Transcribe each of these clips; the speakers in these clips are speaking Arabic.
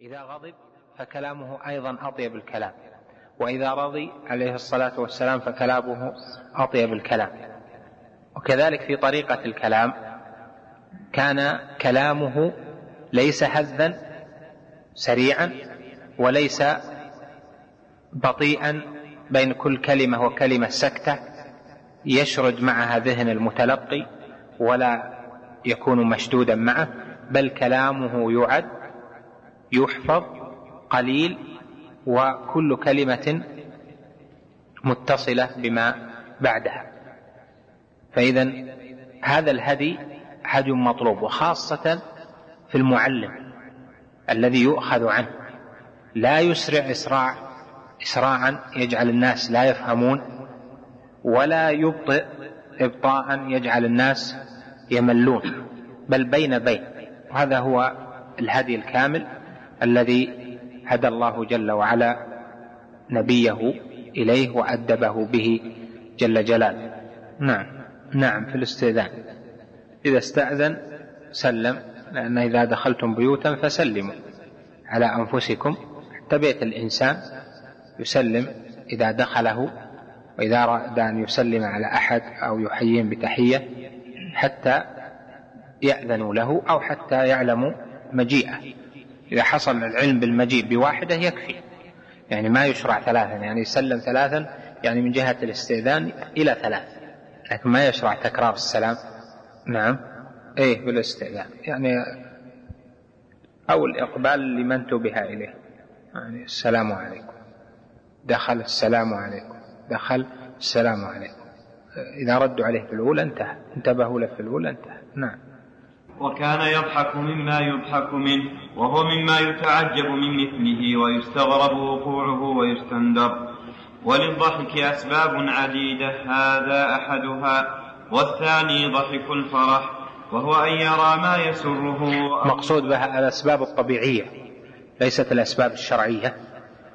إذا غضب فكلامه أيضا أطيب الكلام وإذا رضي عليه الصلاة والسلام فكلامه أطيب الكلام. وكذلك في طريقة الكلام كان كلامه ليس هزا سريعا وليس بطيئا بين كل كلمة وكلمة سكتة يشرد معها ذهن المتلقي ولا يكون مشدودا معه بل كلامه يعد يحفظ قليل وكل كلمة متصلة بما بعدها. فإذا هذا الهدي هدي مطلوب وخاصة في المعلم الذي يؤخذ عنه. لا يسرع إسراع إسراعا يجعل الناس لا يفهمون ولا يبطئ إبطاء يجعل الناس يملون. بل بين بين وهذا هو الهدي الكامل. الذي هدى الله جل وعلا نبيه إليه وأدبه به جل جلاله. نعم نعم في الاستئذان. إذا استأذن سلم لأن إذا دخلتم بيوتا فسلموا على أنفسكم. حتى بيت الإنسان يسلم إذا دخله وإذا أراد أن يسلم على أحد أو يحييهم بتحية حتى يأذنوا له أو حتى يعلموا مجيئه. إذا حصل العلم بالمجيء بواحدة يكفي. يعني ما يشرع ثلاثا يعني يسلم ثلاثا يعني من جهة الاستئذان إلى ثلاث. لكن ما يشرع تكرار السلام. نعم. إيه بالاستئذان. يعني أو الإقبال لمن انتبه إليه. يعني السلام عليكم. دخل السلام عليكم. دخل السلام عليكم. إذا ردوا عليه في الأولى انتهى. انتبهوا له في الأولى انتهى. نعم. وكان يضحك مما يضحك منه وهو مما يتعجب من مثله ويستغرب وقوعه ويستندر. وللضحك أسباب عديدة هذا أحدها. والثاني ضحك الفرح وهو أن يرى ما يسره. مقصود بها الأسباب الطبيعية ليست الأسباب الشرعية.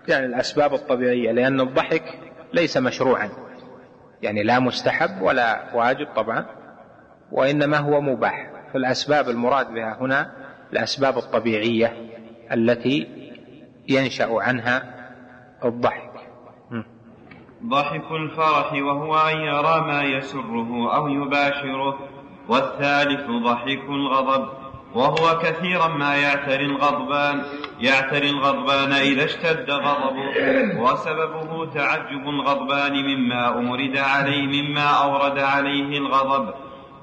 يعني الأسباب الطبيعية لأن الضحك ليس مشروعا. يعني لا مستحب ولا واجب طبعا وإنما هو مباح. فالأسباب المراد بها هنا الأسباب الطبيعية التي ينشأ عنها الضحك. ضحك الفرح وهو أن يرى ما يسره أو يباشره والثالث ضحك الغضب وهو كثيرا ما يعتري الغضبان يعتري الغضبان إذا اشتد غضبه وسببه تعجب الغضبان مما أورد عليه مما أورد عليه الغضب.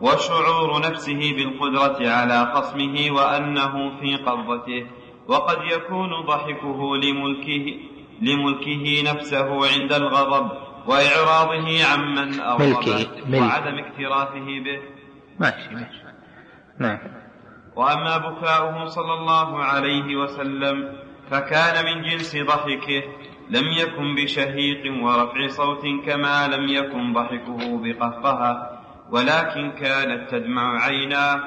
وشعور نفسه بالقدرة على خصمه وأنه في قبضته وقد يكون ضحكه لملكه لملكه نفسه عند الغضب وإعراضه عمن أغضبه وعدم اكترافه به. ماشي ماشي. نعم. وأما بكاؤه صلى الله عليه وسلم فكان من جنس ضحكه لم يكن بشهيق ورفع صوت كما لم يكن ضحكه بقهقهة ولكن كانت تدمع عيناه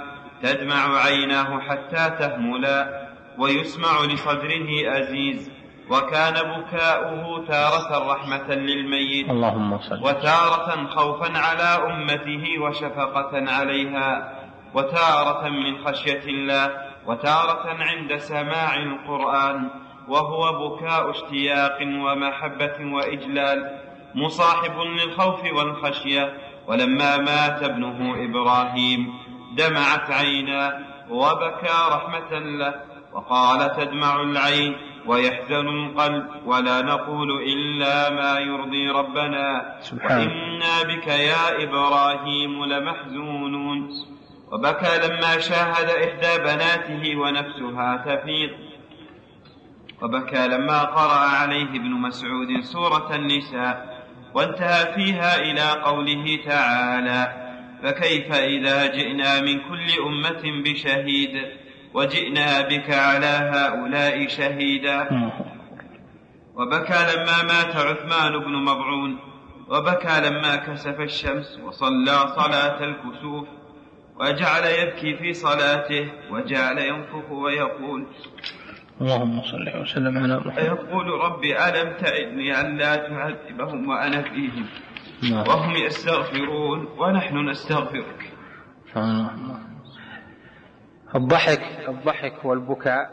تدمع عيناه حتى تهملا ويسمع لصدره أزيز وكان بكاؤه تارة رحمة للميت اللهم صل. وتارة خوفا على أمته وشفقة عليها وتارة من خشية الله وتارة عند سماع القرآن وهو بكاء اشتياق ومحبة وإجلال مصاحب للخوف والخشية ولما مات ابنه إبراهيم دمعت عينا وبكى رحمة له وقال تدمع العين ويحزن القلب ولا نقول إلا ما يرضي ربنا. سبحانه. وإنا بك يا إبراهيم لمحزونون. وبكى لما شاهد إحدى بناته ونفسها تفيض. وبكى لما قرأ عليه ابن مسعود سورة النساء. وانتهى فيها إلى قوله تعالى فكيف إذا جئنا من كل أمة بشهيد وجئنا بك على هؤلاء شهيدا؟ وبكى لما مات عثمان بن مضعون وبكى لما كسف الشمس وصلى صلاة الكسوف وجعل يبكي في صلاته وجعل ينفخ ويقول اللهم صل وسلم على محمد. يقول رب ألم تعدني أن لا تعذبهم وأنا فيهم؟ نعم. وهم يستغفرون ونحن نستغفرك. الضحك الضحك والبكاء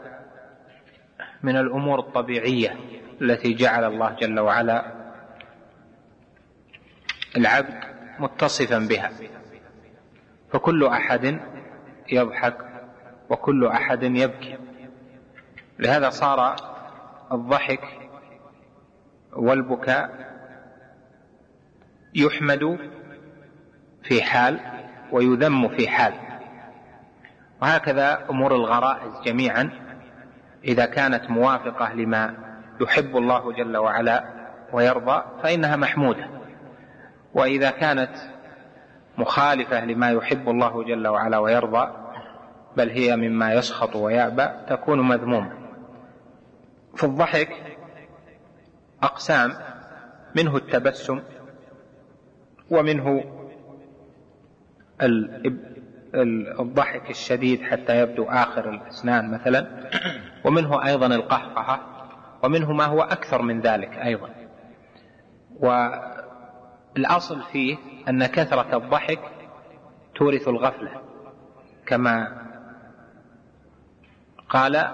من الأمور الطبيعية التي جعل الله جل وعلا العبد متصفا بها. فكل أحد يضحك وكل أحد يبكي. لهذا صار الضحك والبكاء يحمد في حال ويذم في حال. وهكذا أمور الغرائز جميعا إذا كانت موافقة لما يحب الله جل وعلا ويرضى فإنها محمودة. وإذا كانت مخالفة لما يحب الله جل وعلا ويرضى بل هي مما يسخط ويأبى تكون مذمومة. في الضحك أقسام منه التبسم ومنه الضحك الشديد حتى يبدو آخر الأسنان مثلا ومنه أيضا القهقهة ومنه ما هو أكثر من ذلك أيضا. والأصل فيه أن كثرة الضحك تورث الغفلة كما قال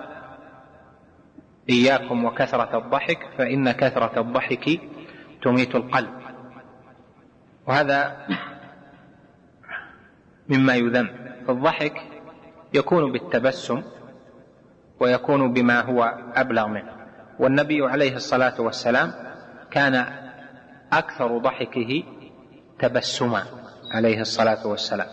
إياكم وكثرة الضحك فإن كثرة الضحك تميت القلب. وهذا مما يذم. فالضحك يكون بالتبسم ويكون بما هو أبلغ منه. والنبي عليه الصلاة والسلام كان أكثر ضحكه تبسما عليه الصلاة والسلام.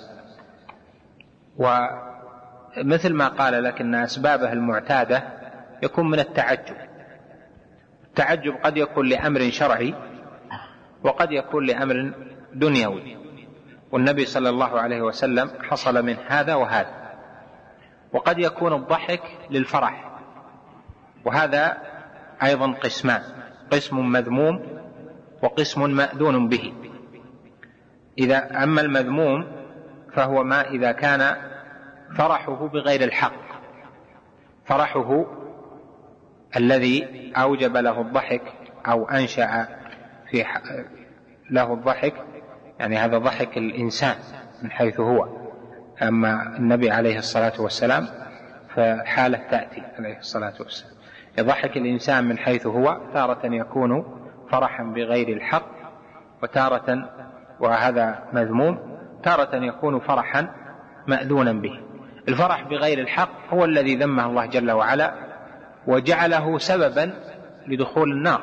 ومثل ما قال لك أن أسبابه المعتادة يكون من التعجب. التعجب قد يكون لأمر شرعي وقد يكون لأمر دنيوي. والنبي صلى الله عليه وسلم حصل من هذا وهذا. وقد يكون الضحك للفرح. وهذا أيضا قسمان. قسم مذموم وقسم مأذون به. إذا أما المذموم فهو ما إذا كان فرحه بغير الحق. فرحه الذي أوجب له الضحك أو أنشأ في له الضحك يعني هذا ضحك الإنسان من حيث هو. أما النبي عليه الصلاة والسلام فحالة تأتي عليه الصلاة والسلام. يضحك الإنسان من حيث هو تارة يكون فرحا بغير الحق وتارة وهذا مذموم تارة يكون فرحا مأذونا به. الفرح بغير الحق هو الذي ذمه الله جل وعلا وجعله سببا لدخول النار.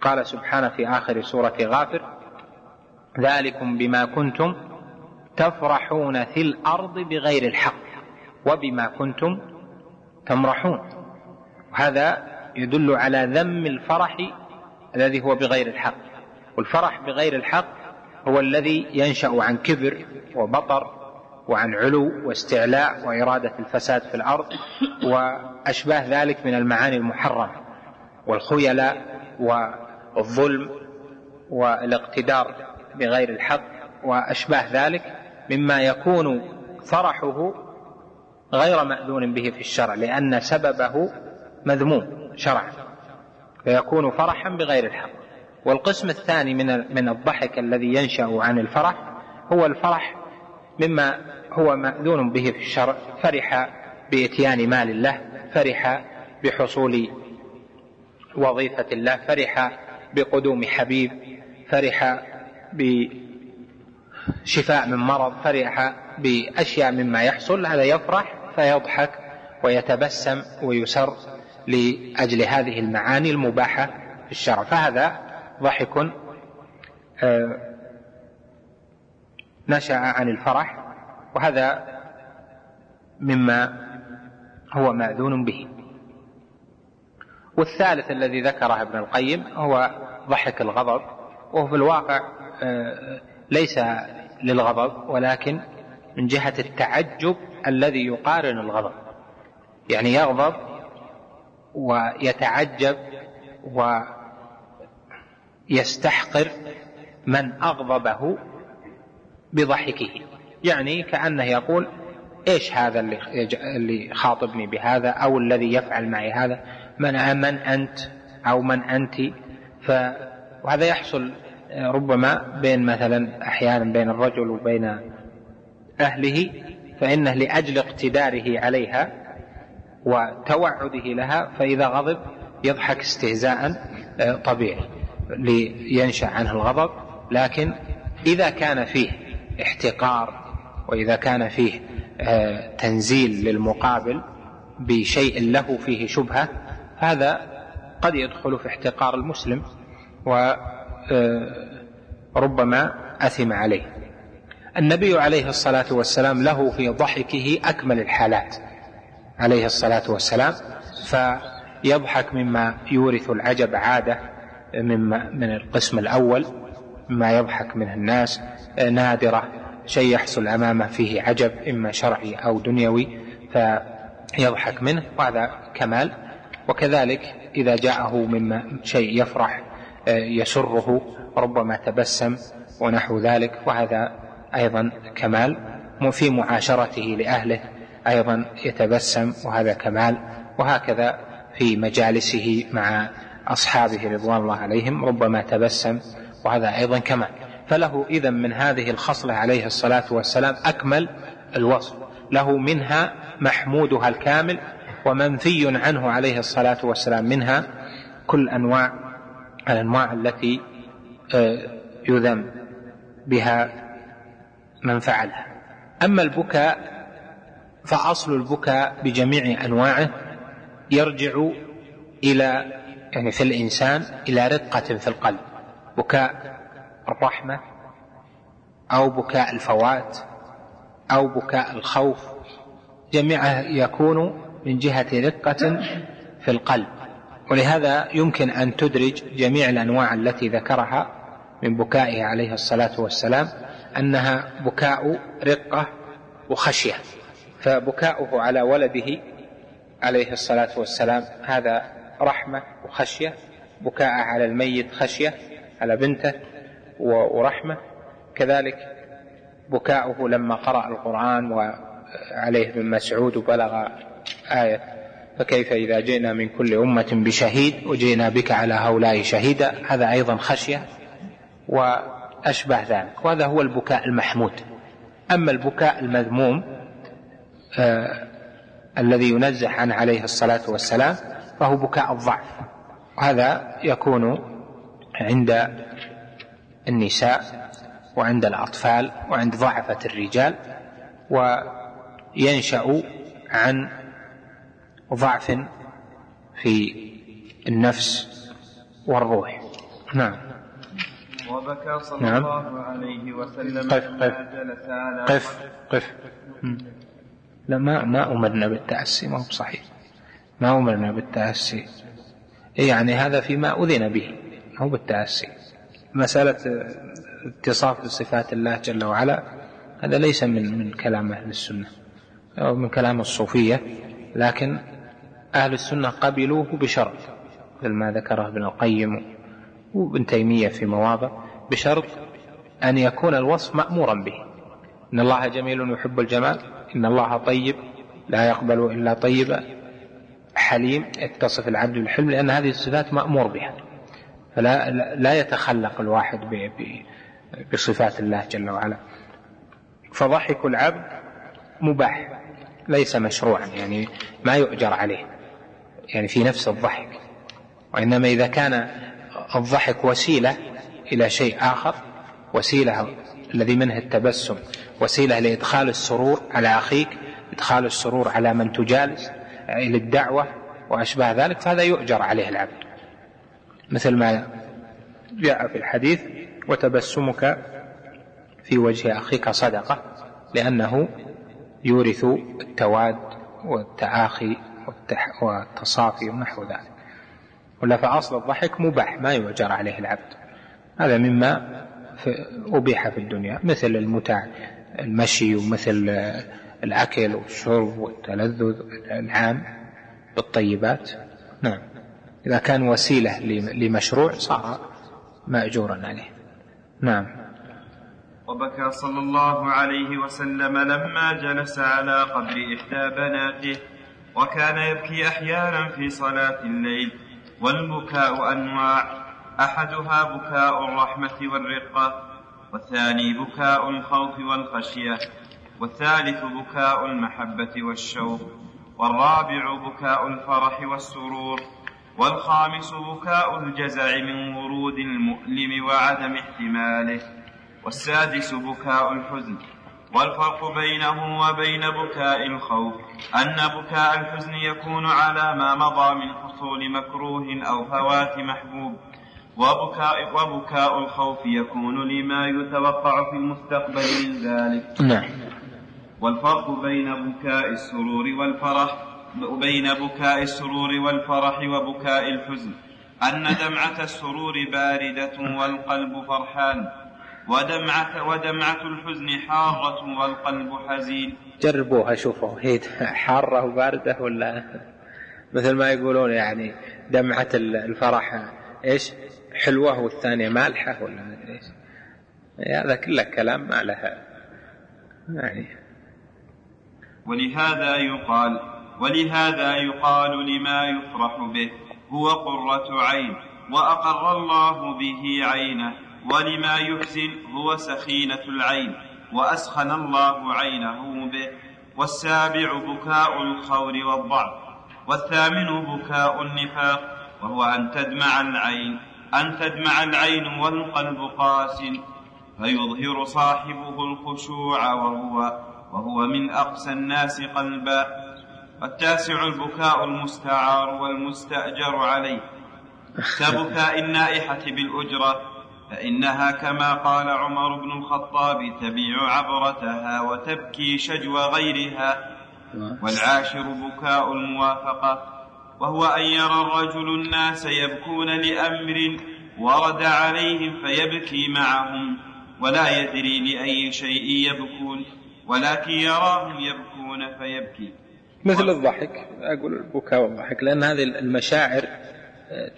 قال سبحانه في آخر سورة غافر ذلكم بما كنتم تفرحون في الأرض بغير الحق وبما كنتم تمرحون. وهذا يدل على ذم الفرح الذي هو بغير الحق. والفرح بغير الحق هو الذي ينشأ عن كبر وبطر وعن علو واستعلاء وإرادة الفساد في الأرض وأشباه ذلك من المعاني المحرمة والخيلاء والظلم والاقتدار بغير الحق وأشباه ذلك مما يكون فرحه غير مأذون به في الشرع لأن سببه مذموم شرعا فيكون فرحا بغير الحق. والقسم الثاني من من الضحك الذي ينشأ عن الفرح هو الفرح مما هو مأذون به في الشرع فرح بإتيان مال الله فرح بحصول وظيفة الله فرح بقدوم حبيب فرح بشفاء من مرض فرح بأشياء مما يحصل هذا يفرح فيضحك ويتبسم ويسر لأجل هذه المعاني المباحة في الشرع. فهذا ضحك آه، نشأ عن الفرح وهذا مما هو مأذون به. والثالث الذي ذكره ابن القيم هو ضحك الغضب وهو في الواقع ليس للغضب ولكن من جهة التعجب الذي يقارن الغضب. يعني يغضب ويتعجب ويستحقر من أغضبه بضحكه. يعني كأنه يقول إيش هذا اللي اللي خاطبني بهذا أو الذي يفعل معي هذا؟ من من أنت أو من أنت؟ ف وهذا يحصل ربما بين مثلا أحيانا بين الرجل وبين أهله فإنه لأجل اقتداره عليها وتوعده لها فإذا غضب يضحك استهزاء آه، طبيعي لينشأ عنه الغضب. لكن إذا كان فيه احتقار وإذا كان فيه آه، تنزيل للمقابل بشيء له فيه شبهة هذا قد يدخل في احتقار المسلم وربما آه، أثم عليه. النبي عليه الصلاة والسلام له في ضحكه أكمل الحالات. عليه الصلاة والسلام فيضحك مما يورث العجب عادة مما من القسم الأول مما يضحك منه الناس نادرة شيء يحصل أمامه فيه عجب إما شرعي أو دنيوي فيضحك منه وهذا كمال. وكذلك إذا جاءه مما شيء يفرح يسره ربما تبسم ونحو ذلك وهذا أيضا كمال. في معاشرته لأهله أيضا يتبسم وهذا كمال. وهكذا في مجالسه مع أصحابه رضوان الله عليهم ربما تبسم وهذا أيضا كمال. فله إذا من هذه الخصلة عليه الصلاة والسلام أكمل الوصف له منها محمودها الكامل ومنفي عنه عليه الصلاة والسلام منها كل أنواع الأنواع التي آه، يذم بها من فعلها. أما البكاء فأصل البكاء بجميع أنواعه يرجع إلى يعني في الإنسان إلى رقة في القلب. بكاء الرحمة أو بكاء الفوات أو بكاء الخوف جميعها يكون من جهة رقة في القلب. ولهذا يمكن أن تدرج جميع الأنواع التي ذكرها من بكائه عليه الصلاة والسلام أنها بكاء رقة وخشية. فبكاؤه على ولده عليه الصلاة والسلام هذا رحمة وخشية. بكاء على الميت خشية على بنته ورحمة. كذلك بكاؤه لما قرأ القرآن وعليه ابن مسعود وبلغ آية. فكيف إذا جئنا من كل أمة بشهيد وجئنا بك على هؤلاء شهيدا؟ هذا أيضا خشية وأشبه ذلك. وهذا هو البكاء المحمود. أما البكاء المذموم آه الذي ينزه عنه عليه الصلاة والسلام فهو بكاء الضعف. وهذا يكون عند النساء وعند الأطفال وعند ضعفة الرجال وينشأ عن ضعف في النفس والروح. نعم. وبكى صلى نعم. الله عليه وسلم قف قف. جلس على قف قف. لا ما ما أمرنا بالتأسي ما هو صحيح ما أمرنا بالتأسي. يعني هذا فيما أذن به هو بالتأسي. مسألة اتصاف بصفات الله جل وعلا هذا ليس من من كلام أهل السنة أو من كلام الصوفية لكن أهل السنة قبلوه بشرط مثل ما ذكره ابن القيم وابن تيمية في مواضع بشرط أن يكون الوصف مأمورا به. إن الله جميل يحب الجمال إن الله طيب لا يقبل إلا طيبا حليم يتصف العبد بالحلم لأن هذه الصفات مأمور بها. فلا لا يتخلق الواحد بصفات الله جل وعلا. فضحك العبد مباح ليس مشروعا يعني ما يؤجر عليه يعني في نفس الضحك. وإنما إذا كان الضحك وسيلة إلى شيء آخر وسيلة الذي منه التبسم وسيلة لإدخال السرور على أخيك إدخال السرور على من تجالس إلى الدعوة وأشباه ذلك فهذا يؤجر عليه العبد. مثل ما جاء في الحديث وتبسمك في وجه أخيك صدقة لأنه يورث التواد والتآخي والتصافي ونحو ذلك. ولا فأصل الضحك مباح ما يؤجر عليه العبد. هذا مما أبيح في الدنيا مثل المتع المشي ومثل الأكل والشرب والتلذذ العام بالطيبات. نعم. إذا كان وسيلة لمشروع صار مأجورا عليه. نعم. وبكى صلى الله عليه وسلم لما جلس على قبر إحدى بناته وكان يبكي أحيانا في صلاة الليل. والبكاء أنواع. أحدها بكاء الرحمة والرقة والثاني بكاء الخوف والخشية والثالث بكاء المحبة والشوق والرابع بكاء الفرح والسرور. والخامس بكاء الجزع من ورود المؤلم وعدم احتماله والسادس بكاء الحزن والفرق بينه وبين بكاء الخوف أن بكاء الحزن يكون على ما مضى من حصول مكروه أو فوات محبوب وبكاء, وبكاء الخوف يكون لما يتوقع في المستقبل من ذلك. نعم. والفرق بين بكاء السرور والفرح بين بكاء السرور والفرح وبكاء الحزن. أن دمعة السرور باردة والقلب فرحان. ودمعة, ودمعة الحزن حارة والقلب حزين. جربوها شوفوا هي حارة وباردة ولا مثل ما يقولون يعني دمعة الفرح. إيش؟ حلوة والثانية مالحة ولا إيش؟ هذا كله كلام ما لها. يعني ولهذا يقال ولهذا يقال لما يفرح به هو قرة عين وأقر الله به عينه ولما يحزن هو سخينة العين وأسخن الله عينه به. والسابع بكاء الخور والضعف والثامن بكاء النفاق وهو أن تدمع العين أن تدمع العين والقلب قاس فيظهر صاحبه الخشوع وهو وهو من أقسى الناس قلبا. والتاسع البكاء المستعار والمستأجر عليه. كبكاء النائحة بالأجرة فإنها كما قال عمر بن الخطاب تبيع عبرتها وتبكي شجو غيرها. والعاشر بكاء الموافقة وهو أن يرى الرجل الناس يبكون لأمر ورد عليهم فيبكي معهم ولا يدري لأي شيء يبكون ولكن يراهم يبكون فيبكي. مثل الضحك أقول البكاء والضحك لأن هذه المشاعر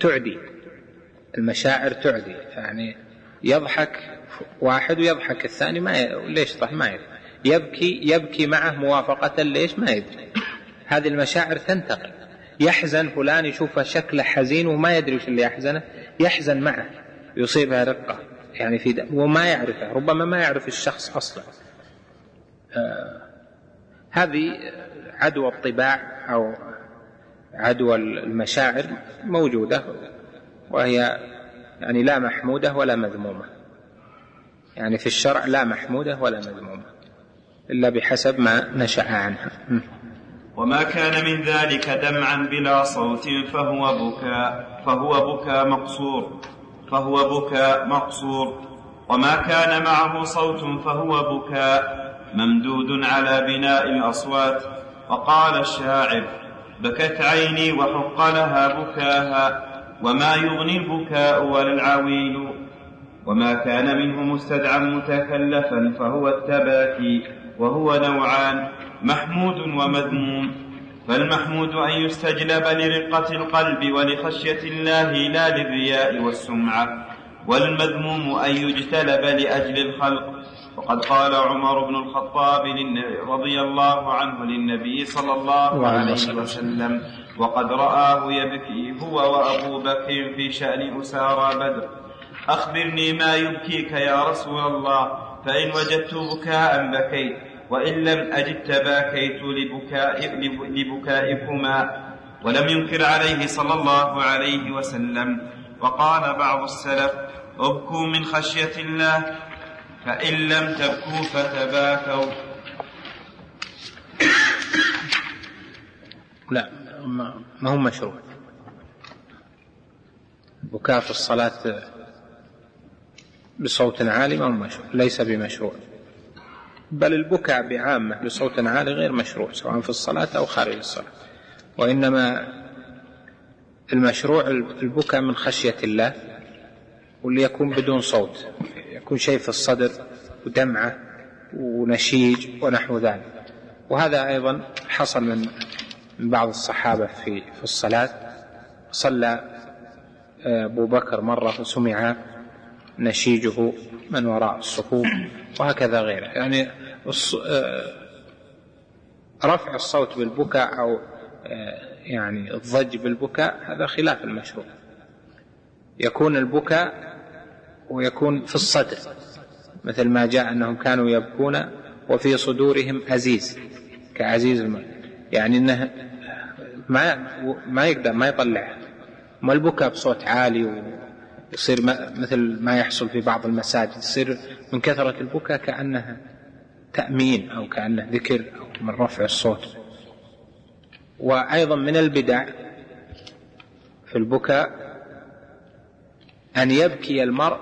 تعدي. المشاعر تعدي. يعني يضحك واحد ويضحك الثاني ما ي... ليش صح؟ ما يدري يبكي يبكي معه موافقة ليش؟ ما يدري هذه المشاعر تنتقل. يحزن فلان يشوفه شكله حزين وما يدري وش اللي يحزنه يحزن معه. يصيبها رقة يعني في دم وما يعرفه ربما ما يعرف الشخص أصلا. آه هذه عدوى الطباع أو عدوى المشاعر موجودة وهي يعني لا محمودة ولا مذمومة. يعني في الشرع لا محمودة ولا مذمومة إلا بحسب ما نشأ عنها. وما كان من ذلك دمعا بلا صوت فهو بكاء فهو بكاء مقصور فهو بكاء مقصور. وما كان معه صوت فهو بكاء ممدود على بناء الأصوات وقال الشاعر بكت عيني وحق لها بكاها وما يغني البكاء ولا العويل وما كان منه مستدعى متكلفا فهو التباكي وهو نوعان محمود ومذموم. فالمحمود أن يستجلب لرقة القلب ولخشية الله لا للرياء والسمعة والمذموم أن يجتلب لأجل الخلق. وقد قال عمر بن الخطاب رضي الله عنه للنبي صلى الله عليه وسلم. وقد رآه يبكي هو وأبو بكر في شأن أسارى بدر. أخبرني ما يبكيك يا رسول الله فإن وجدت بكاء بكيت وإن لم أجد تباكيت لبكاء لبكائكما. ولم ينكر عليه صلى الله عليه وسلم. وقال بعض السلف ابكوا من خشية الله فإن لم تبكوا فتباكوا. لا ما هو مشروع. بكاء في الصلاة بصوت عالي ما هو مشروع ليس بمشروع. بل البكاء بعامة بصوت عالي غير مشروع سواء في الصلاة أو خارج الصلاة. وإنما المشروع البكاء من خشية الله واللي يكون بدون صوت. يكون شيء في الصدر ودمعة ونشيج ونحو ذلك. وهذا أيضا حصل من بعض الصحابة في في الصلاة. صلى أبو بكر مرة فسمع نشيجه من وراء الصفوف وهكذا غيره. يعني رفع الصوت بالبكاء أو يعني الضج بالبكاء هذا خلاف المشروع. يكون البكاء ويكون في الصدر مثل ما جاء أنهم كانوا يبكون وفي صدورهم أزيز كعزيز الملك يعني إنه ما ما يقدر ما يطلع. ما البكاء بصوت عالي ويصير مثل ما يحصل في بعض المساجد يصير من كثرة البكاء كأنه تأمين أو كأنه ذكر أو من رفع الصوت. وأيضا من البدع في البكاء أن يبكي المرء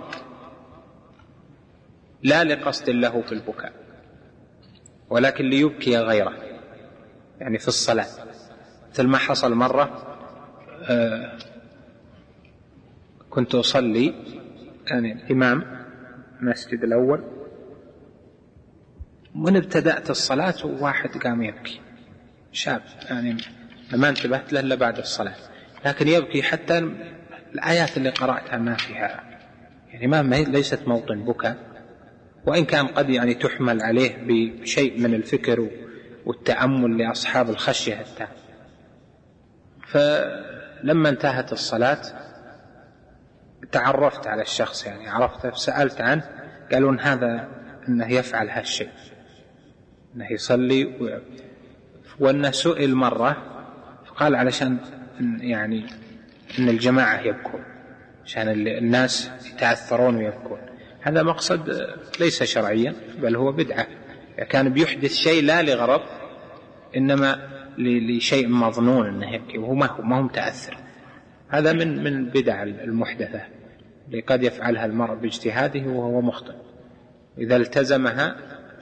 لا لقصد له في البكاء ولكن ليبكي غيره يعني في الصلاة. مثل ما حصل مرة آه، كنت أصلي يعني الإمام المسجد الأول. من ابتدأت الصلاة وواحد قام يبكي. شاب يعني ما انتبهت له إلا بعد الصلاة. لكن يبكي حتى الآيات اللي قرأتها ما فيها يعني ما ليست موطن بكاء وإن كان قد يعني تحمل عليه بشيء من الفكر والتأمل لأصحاب الخشية التامة فلما انتهت الصلاة تعرفت على الشخص يعني عرفته فسألت عنه قالوا إن هذا أنه يفعل هالشيء أنه يصلي. وأنه سئل مرة فقال علشان يعني أن الجماعة يبكون عشان الناس يتعثرون ويبكون. هذا مقصد ليس شرعيا بل هو بدعة. كان بيحدث شيء لا لغرض إنما لشيء مظنون أنه يبكي وهو ما هو, ما هو متأثر هذا من من البدع المحدثة اللي قد يفعلها المرء باجتهاده وهو مخطئ. إذا التزمها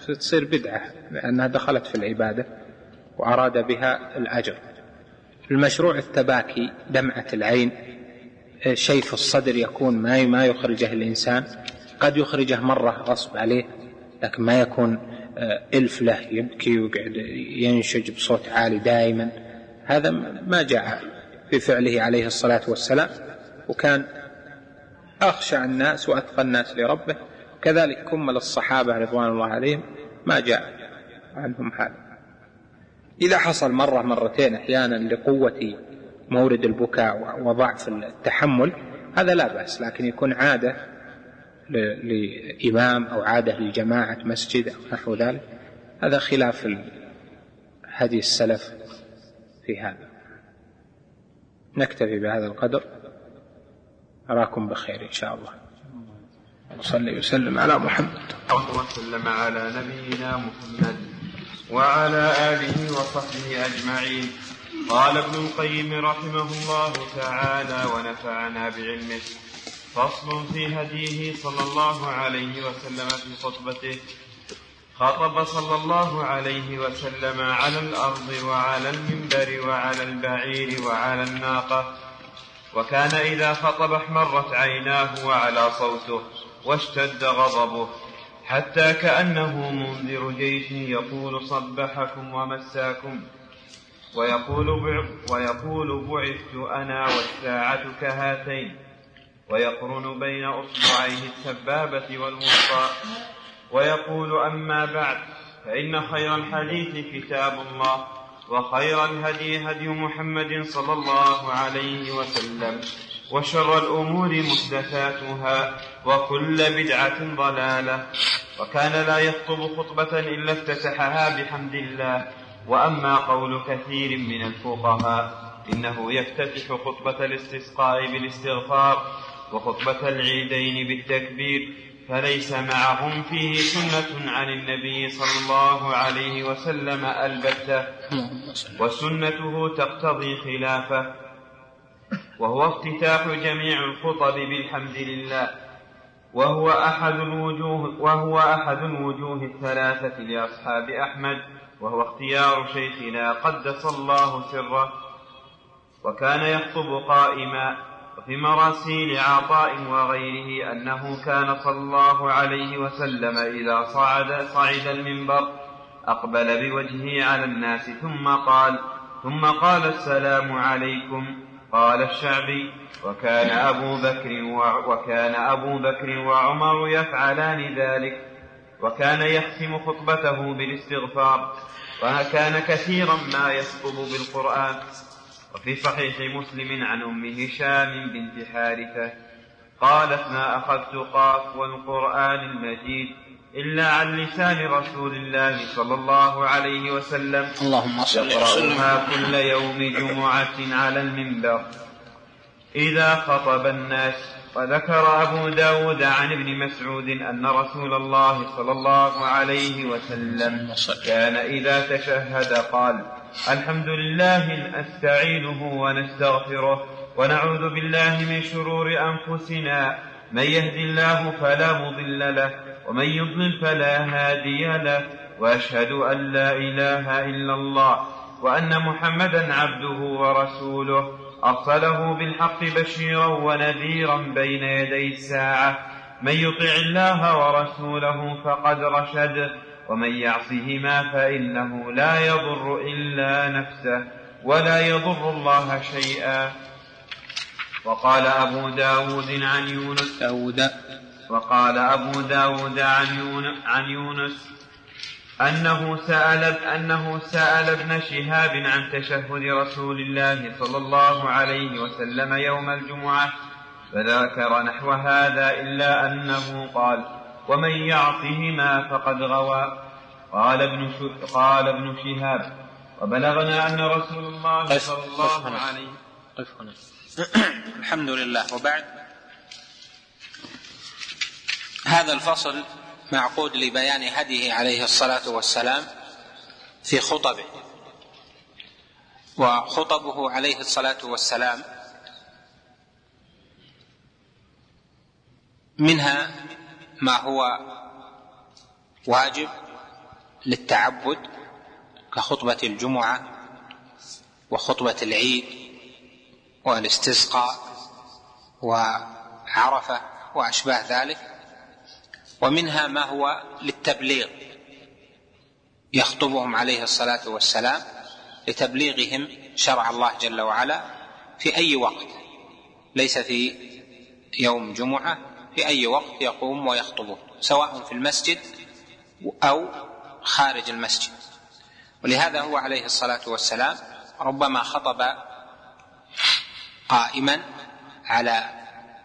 تصير بدعة لأنها دخلت في العبادة وأراد بها الأجر. المشروع التباكي دمعة العين شيء في الصدر يكون ما ما يخرجه الإنسان قد يخرجه مرة غصب عليه لكن ما يكون آه، إلف له يبكي ويقعد ينشج بصوت عالي دائما. هذا ما جاء في فعله عليه الصلاة والسلام وكان أخشى الناس وأتقى الناس لربه. كذلك كمل الصحابة رضوان الله عليهم ما جاء عنهم هذا. إذا حصل مرة مرتين أحيانا لقوة مورد البكاء وضعف التحمل هذا لا بأس لكن يكون عادة لإمام أو عادة لجماعة مسجد أو نحو ذلك هذا خلاف هدي السلف في هذا. نكتفي بهذا القدر. أراكم بخير إن شاء الله. وصلي وسلم على محمد. وسلم على نبينا محمد. وعلى آله وصحبه أجمعين. قال ابن القيم رحمه الله تعالى ونفعنا بعلمه. فصل في هديه صلى الله عليه وسلم في خطبته. خطب صلى الله عليه وسلم على الأرض وعلى المنبر وعلى البعير وعلى الناقة. وكان إذا خطب احمرت عيناه وعلى صوته واشتد غضبه. حتى كأنه منذر جيش يقول صبحكم ومساكم. ويقول ويقول بعثت أنا والساعة كهاتين. ويقرن بين أصبعيه السبابة والوسطى. ويقول أما بعد فإن خير الحديث كتاب الله وخير الهدي هدي محمد صلى الله عليه وسلم وشر الأمور محدثاتها. وكل بدعة ضلالة. وكان لا يخطب خطبة إلا افتتحها بحمد الله. وأما قول كثير من الفقهاء إنه يفتتح خطبة الاستسقاء بالاستغفار وخطبة العيدين بالتكبير فليس معهم فيه سنة عن النبي صلى الله عليه وسلم البتة. وسنته تقتضي خلافه. وهو افتتاح جميع الخطب بالحمد لله. وهو أحد الوجوه وهو أحد الوجوه الثلاثة لأصحاب أحمد وهو اختيار شيخنا قدس الله سره وكان يخطب قائما وفي مراسيل عطاء وغيره أنه كان صلى الله عليه وسلم إذا صعد صعد المنبر أقبل بوجهه على الناس ثم قال ثم قال السلام عليكم. قال الشعبي وكان أبو بكر وكان أبو بكر وعمر يفعلان ذلك وكان يختم خطبته بالاستغفار وكان كثيرا ما يخطب بالقرآن. وفي صحيح مسلم عن أم هشام بنت حارثة قالت ما أخذت قاف والقرآن المجيد إلا عن لسان رسول الله صلى الله عليه وسلم. اللهم صل يقرأها كل يوم جمعة على المنبر. إذا خطب الناس وذكر أبو داود عن ابن مسعود أن رسول الله صلى الله عليه وسلم كان إذا تشهد قال الحمد لله نستعينه ونستغفره ونعوذ بالله من شرور أنفسنا. من يهد الله فلا مضل له ومن يضلل فلا هادي له وأشهد أن لا إله إلا الله وأن محمدا عبده ورسوله. أرسله بالحق بشيرا ونذيرا بين يدي الساعة. من يطع الله ورسوله فقد رشد ومن يعصهما فإنه لا يضر إلا نفسه ولا يضر الله شيئا. وقال أبو داود عن يونس داود. وقال أبو داود عن يونس أنه سأل أنه سأل ابن شهاب عن تشهد رسول الله صلى الله عليه وسلم يوم الجمعة فذكر نحو هذا إلا أنه قال ومن يعصهما فقد غوى قال ابن قال ابن شهاب وبلغنا أن رسول الله صلى الله عليه هنا؟ الحمد لله. وبعد هذا الفصل معقود لبيان هديه عليه الصلاة والسلام في خطبه. وخطبه عليه الصلاة والسلام منها ما هو واجب للتعبد كخطبة الجمعة وخطبة العيد والاستسقاء وعرفة وأشباه ذلك. ومنها ما هو للتبليغ. يخطبهم عليه الصلاة والسلام لتبليغهم شرع الله جل وعلا في أي وقت. ليس في يوم جمعة في أي وقت يقوم ويخطبون سواء في المسجد أو خارج المسجد. ولهذا هو عليه الصلاة والسلام ربما خطب قائما على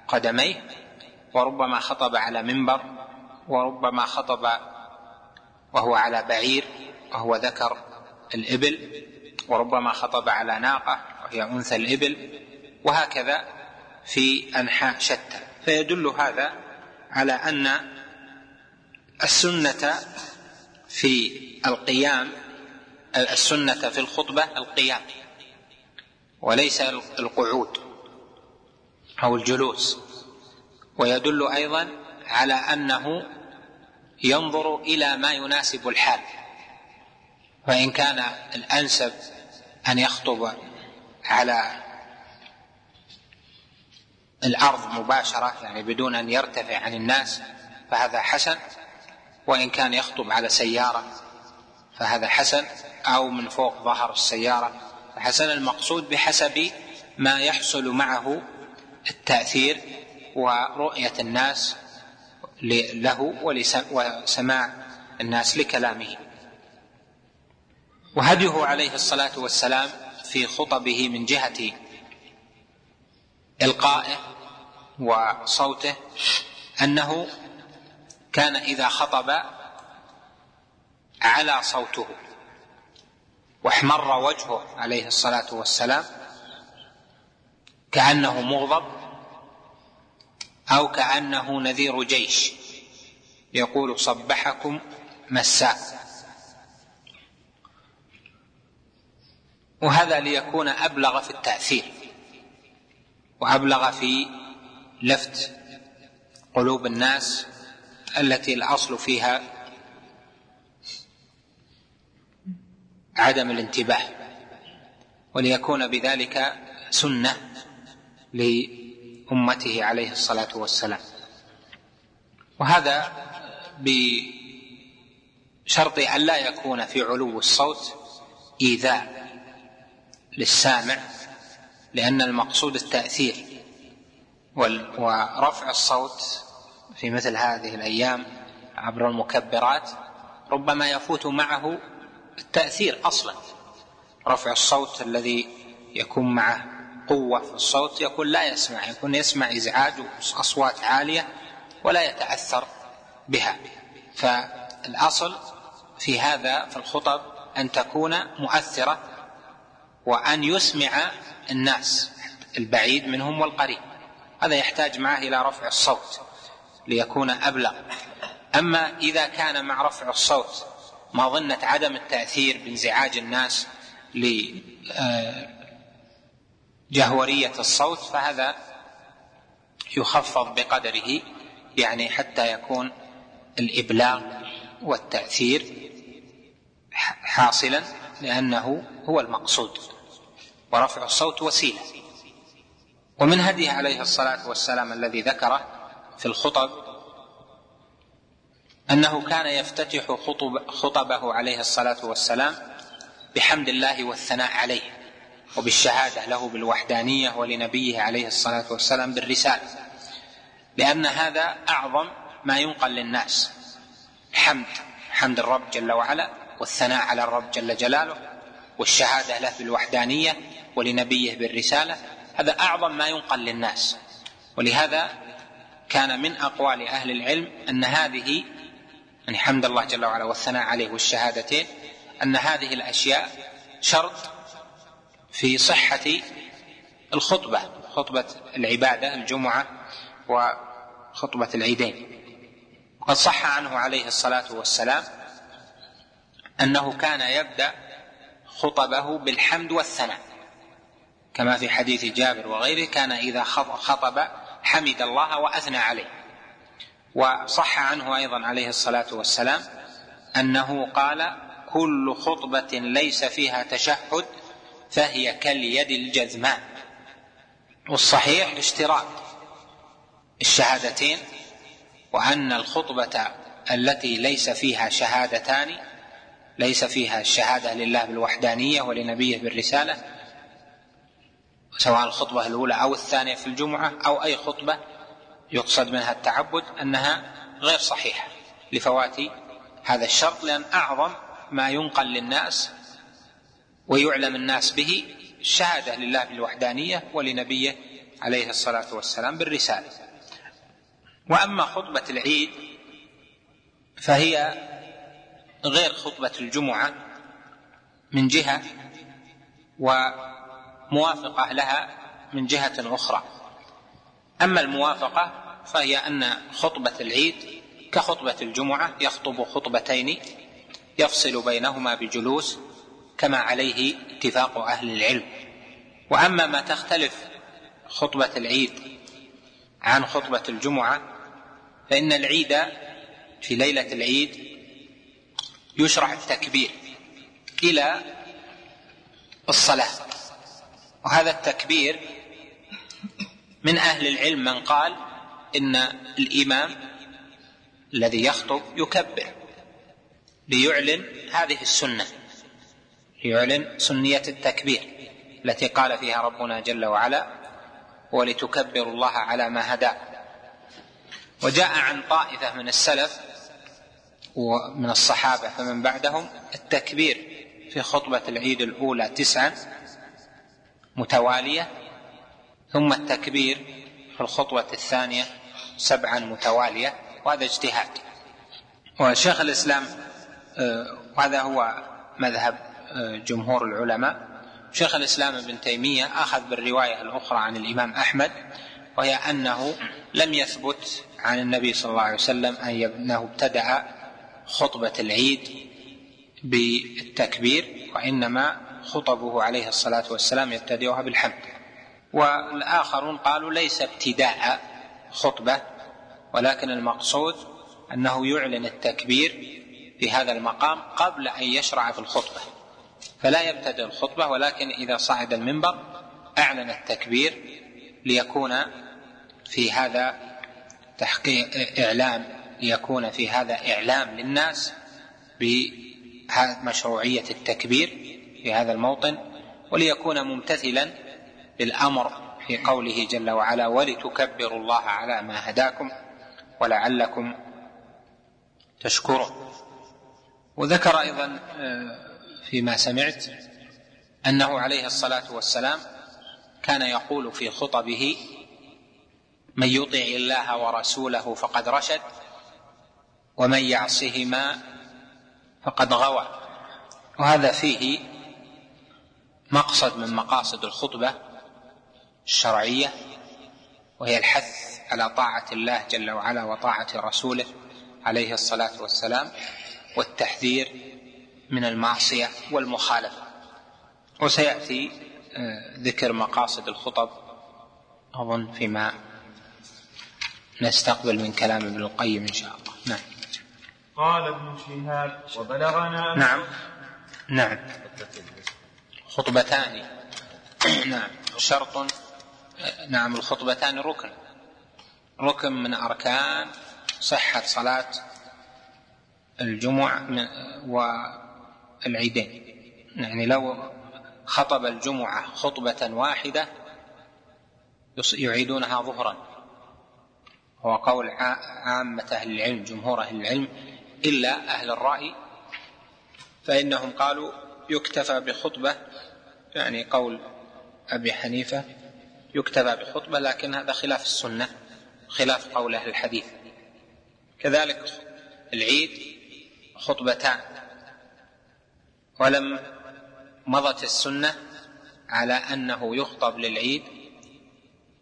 قدميه وربما خطب على منبر وربما خطب وهو على بعير وهو ذكر الإبل وربما خطب على ناقة وهي أنثى الإبل وهكذا في أنحاء شتى. فيدل هذا على أن السنة في القيام السنة في الخطبة القيام وليس القعود أو الجلوس. ويدل أيضا على أنه ينظر إلى ما يناسب الحال فإن كان الأنسب أن يخطب على الأرض مباشرة يعني بدون أن يرتفع عن الناس فهذا حسن وإن كان يخطب على سيارة فهذا حسن أو من فوق ظهر السيارة فحسن. المقصود بحسب ما يحصل معه التأثير ورؤية الناس له وسماع الناس لكلامه. وهديه عليه الصلاة والسلام في خطبه من جهة إلقائه وصوته أنه كان إذا خطب على صوته واحمر وجهه عليه الصلاة والسلام كأنه مغضب أو كأنه نذير جيش. يقول صبحكم مساء. وهذا ليكون أبلغ في التأثير. وأبلغ في لفت قلوب الناس التي الأصل فيها عدم الانتباه. وليكون بذلك سنة أمته عليه الصلاة والسلام. وهذا بشرط أن لا يكون في علو الصوت إيذاء للسامع لأن المقصود التأثير ورفع الصوت في مثل هذه الأيام عبر المكبرات ربما يفوت معه التأثير أصلا. رفع الصوت الذي يكون معه قوة في الصوت يكون لا يسمع يكون يسمع إزعاج وأصوات عالية ولا يتأثر بها. فالأصل في هذا في الخطب أن تكون مؤثرة وأن يسمع الناس البعيد منهم والقريب. هذا يحتاج معه إلى رفع الصوت ليكون أبلغ. أما إذا كان مع رفع الصوت مظنه عدم التأثير بانزعاج الناس لجهوريه الصوت فهذا يخفض بقدره يعني حتى يكون الإبلاغ والتأثير حاصلا لأنه هو المقصود ورفع الصوت وسيلة. ومن هديه عليه الصلاة والسلام الذي ذكره في الخطب أنه كان يفتتح خطب خطبه عليه الصلاة والسلام بحمد الله والثناء عليه. وبالشهادة له بالوحدانية ولنبيه عليه الصلاة والسلام بالرسالة. لأن هذا أعظم ما ينقل للناس. حمد حمد الرب جل وعلا والثناء على الرب جل جلاله والشهادة له بالوحدانية ولنبيه بالرسالة. هذا أعظم ما ينقل للناس. ولهذا كان من أقوال أهل العلم أن هذه يعني حمد الله جل وعلا والثناء عليه والشهادتين أن هذه الأشياء شرط في صحة الخطبة خطبة العبادة الجمعة وخطبة العيدين. وقد صح عنه عليه الصلاة والسلام أنه كان يبدأ خطبه بالحمد والثناء. كما في حديث جابر وغيره كان إذا خطب حمد الله وأثنى عليه. وصح عنه أيضا عليه الصلاة والسلام أنه قال كل خطبة ليس فيها تشهد فهي كاليد الجذماء والصحيح اشتراط الشهادتين وأن الخطبة التي ليس فيها شهادتان ليس فيها الشهادة لله بالوحدانية ولنبيه بالرسالة سواء الخطبة الأولى أو الثانية في الجمعة أو أي خطبة يقصد منها التعبد أنها غير صحيحة لفوات هذا الشرط لأن أعظم ما ينقل للناس ويعلم الناس به الشهاده لله بالوحدانية ولنبيه عليه الصلاة والسلام بالرسالة. وأما خطبة العيد فهي غير خطبة الجمعة من جهة وموافقة لها من جهة أخرى. أما الموافقة فهي أن خطبة العيد كخطبة الجمعة يخطب خطبتين يفصل بينهما بجلوس كما عليه اتفاق أهل العلم. وأما ما تختلف خطبة العيد عن خطبة الجمعة فإن العيد في ليلة العيد يشرع التكبير إلى الصلاة. وهذا التكبير من أهل العلم من قال إن الإمام الذي يخطب يكبر ليعلن هذه السنة. ليعلن سنية التكبير التي قال فيها ربنا جل وعلا ولتكبروا الله على ما هداكم وجاء عن طائفة من السلف ومن الصحابة فمن بعدهم التكبير في خطبة العيد الأولى تسعا متوالية ثم التكبير في الخطوة الثانية سبعا متوالية وهذا اجتهاد. وشيخ الإسلام آه، وهذا هو مذهب جمهور العلماء. شيخ الإسلام ابن تيمية أخذ بالرواية الأخرى عن الإمام أحمد وهي أنه لم يثبت عن النبي صلى الله عليه وسلم انه ابتدأ خطبة العيد بالتكبير وإنما خطبه عليه الصلاة والسلام يبتدئها بالحمد. والآخرون قالوا ليس ابتداء خطبة ولكن المقصود أنه يعلن التكبير في هذا المقام قبل أن يشرع في الخطبة. فلا يبتدئ الخطبة ولكن إذا صعد المنبر أعلن التكبير ليكون في هذا تحقيق إعلام ليكون في هذا إعلام للناس بمشروعية التكبير في هذا الموطن وليكون ممتثلا للأمر في قوله جل وعلا ولتكبروا الله على ما هداكم ولعلكم تشكرون وذكر أيضا آه، فيما سمعت أنه عليه الصلاة والسلام كان يقول في خطبه من يطع الله ورسوله فقد رشد ومن يعصهما فقد غوى. وهذا فيه مقصد من مقاصد الخطبة الشرعية وهي الحث على طاعة الله جل وعلا وطاعة رسوله عليه الصلاة والسلام والتحذير من المعصية والمخالفة. وسيأتي آه، ذكر مقاصد الخطب أظن فيما نستقبل من كلام ابن القيم إن شاء الله. نعم. قال ابن شهاب وبلغنا نعم. نعم. خطبتان. نعم. شرط نعم الخطبتان ركن. ركن من أركان صحة صلاة الجمعة والعيدين يعني لو خطب الجمعة خطبة واحدة يعيدونها ظهرا. هو قول عامة أهل العلم جمهور أهل العلم إلا أهل الرأي فإنهم قالوا يكتفى بخطبة يعني قول أبي حنيفة يكتفى بخطبة لكن هذا خلاف السنة خلاف قول أهل الحديث. كذلك العيد خطبتان. ولم مضت السنة على أنه يخطب للعيد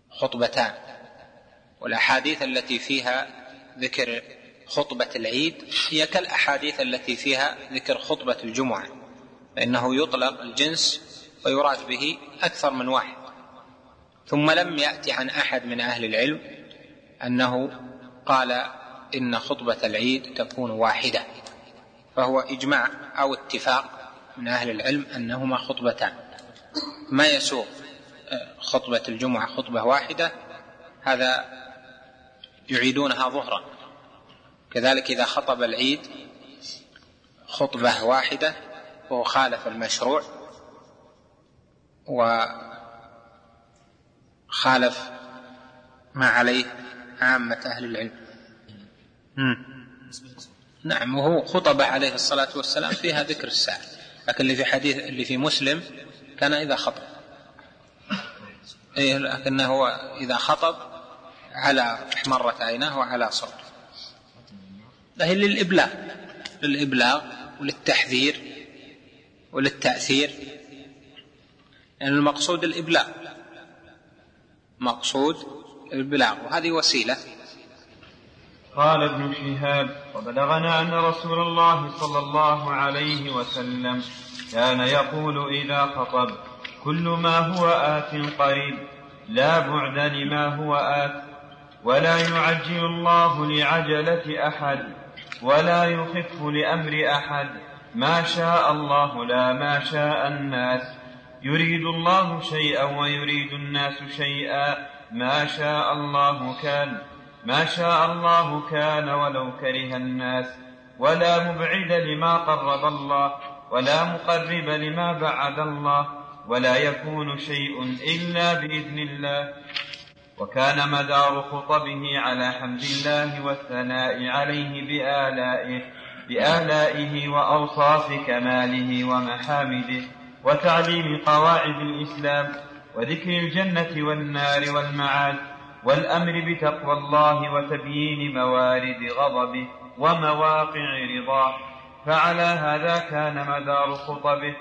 خطبتان والأحاديث التي فيها ذكر خطبة العيد هي كالأحاديث التي فيها ذكر خطبة الجمعة فإنه يطلق الجنس ويراد به أكثر من واحد. ثم لم يأتي عن أحد من أهل العلم أنه قال إن خطبة العيد تكون واحدة فهو إجماع أو اتفاق من أهل العلم أنهما خطبتان. ما يسوق آه، خطبة الجمعة خطبة واحدة هذا يعيدونها ظهرا. كذلك إذا خطب العيد خطبة واحدة وهو خالف المشروع وخالف ما عليه عامة أهل العلم. نعم وهو خطبة عليه الصلاة والسلام فيها ذكر الساعة لكن اللي في حديث اللي في مسلم كان إذا خطب. إيه لكنه إذا خطب على احمرت عيناه وعلى صوته هي للإبلاغ. للإبلاغ وللتحذير وللتأثير. يعني المقصود الإبلاغ. مقصود الإبلاغ. وهذه وسيلة. قال ابن شهاب وبلغنا أن رسول الله صلى الله عليه وسلم كان يقول إذا خطب كل ما هو آت قريب لا بعد لما هو آت ولا يعجل الله لعجلة أحد ولا يخف لأمر أحد ما شاء الله لا ما شاء الناس يريد الله شيئا ويريد الناس شيئا ما شاء الله كان ما شاء الله كان ولو كره الناس ولا مبعد لما قرب الله ولا مقرب لما بعد الله ولا يكون شيء إلا بإذن الله. وكان مدار خطبه على حمد الله والثناء عليه بآلائه بآلائه وأوصاف كماله ومحامده وتعليم قواعد الإسلام وذكر الجنة والنار والمعاد والأمر بتقوى الله وتبيين موارد غضبه ومواقع رضاه. فعلى هذا كان مدار خطبه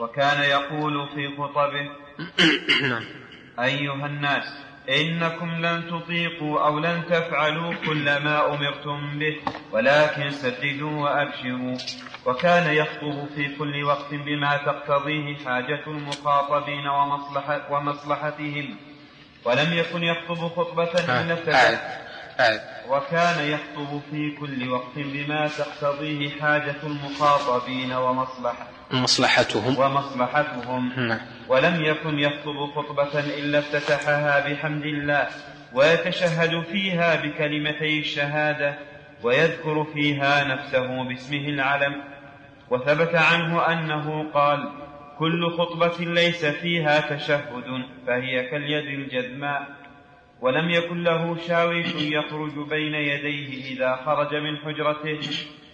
وكان يقول في خطبه أيها الناس إنكم لن تطيقوا أو لن تفعلوا كل ما أمرتم به ولكن سددوا وأبشروا. وكان يخطب في كل وقت بما تقتضيه حاجة المخاطبين ومصلحة ومصلحتهم. ولم يكن يخطب خطبة إلا افتتح وكان يخطب في كل وقت بما تقتضيه حاجة المخاطبين ومصلحة مصلحتهم. ومصلحتهم. نعم. ولم يكن يخطب خطبة إلا افتتحها بحمد الله ويتشهد فيها بكلمتي الشهادة ويذكر فيها نفسه باسمه العلم. وثبت عنه أنه قال كل خطبة ليس فيها تشهد فهي كاليد الجذماء ولم يكن له شاويش يخرج بين يديه إذا خرج من حجرته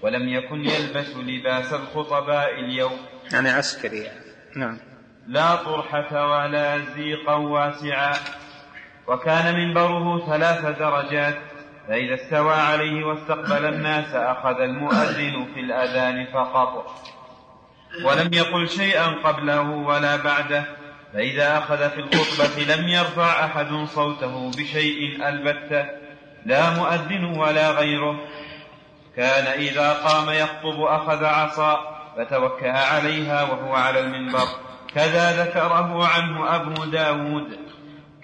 ولم يكن يلبس لباس الخطباء اليوم. يعني عسكري يعني. نعم. لا طرحة ولا زيقا واسعا. وكان منبره ثلاث درجات فإذا استوى عليه واستقبل الناس أخذ المؤذن في الأذان فقط. ولم يقل شيئا قبله ولا بعده فإذا أخذ في الخطبة لم يرفع أحد صوته بشيء ألبتة لا مؤذن ولا غيره. كان إذا قام يخطب أخذ عصا فتوكأ عليها وهو على المنبر. كذا ذكره عنه أبو داود.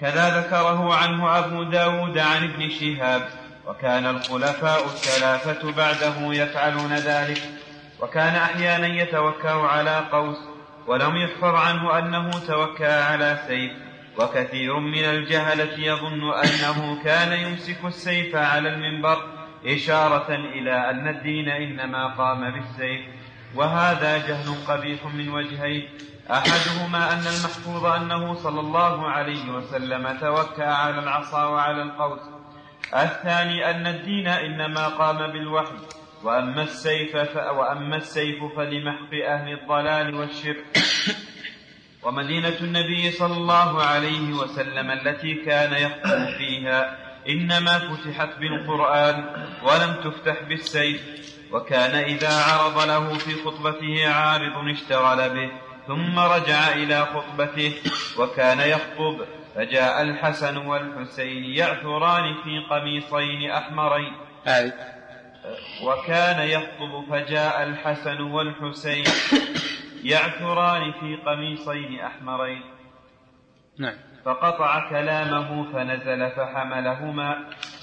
كذا ذكره عنه أبو داود عن ابن شهاب. وكان الخلفاء الثلاثة بعده يفعلون ذلك. وكان أحيانا يتوكأ على قوس ولم يحفظ عنه أنه توكأ على سيف وكثير من الجهلة يظن أنه كان يمسك السيف على المنبر إشارة إلى أن الدين إنما قام بالسيف. وهذا جهل قبيح من وجهين أحدهما أن المحفوظ أنه صلى الله عليه وسلم توكأ على العصا وعلى القوس. الثاني أن الدين إنما قام بالوحي. وأما السيف. وأما السيف فلمحق أهل الضلال والشرك ومدينة النبي صلى الله عليه وسلم التي كان يخطب فيها إنما فتحت بالقرآن ولم تفتح بالسيف وكان إذا عرض له في خطبته عارض اشتغل به ثم رجع إلى خطبته وكان يخطب فجاء الحسن والحسين يعثران في قميصين أحمرين وكان يخطب فجاء الحسن والحسين يعثران في قميصين أحمرين. نعم. فقطع كلامه فنزل فحملهما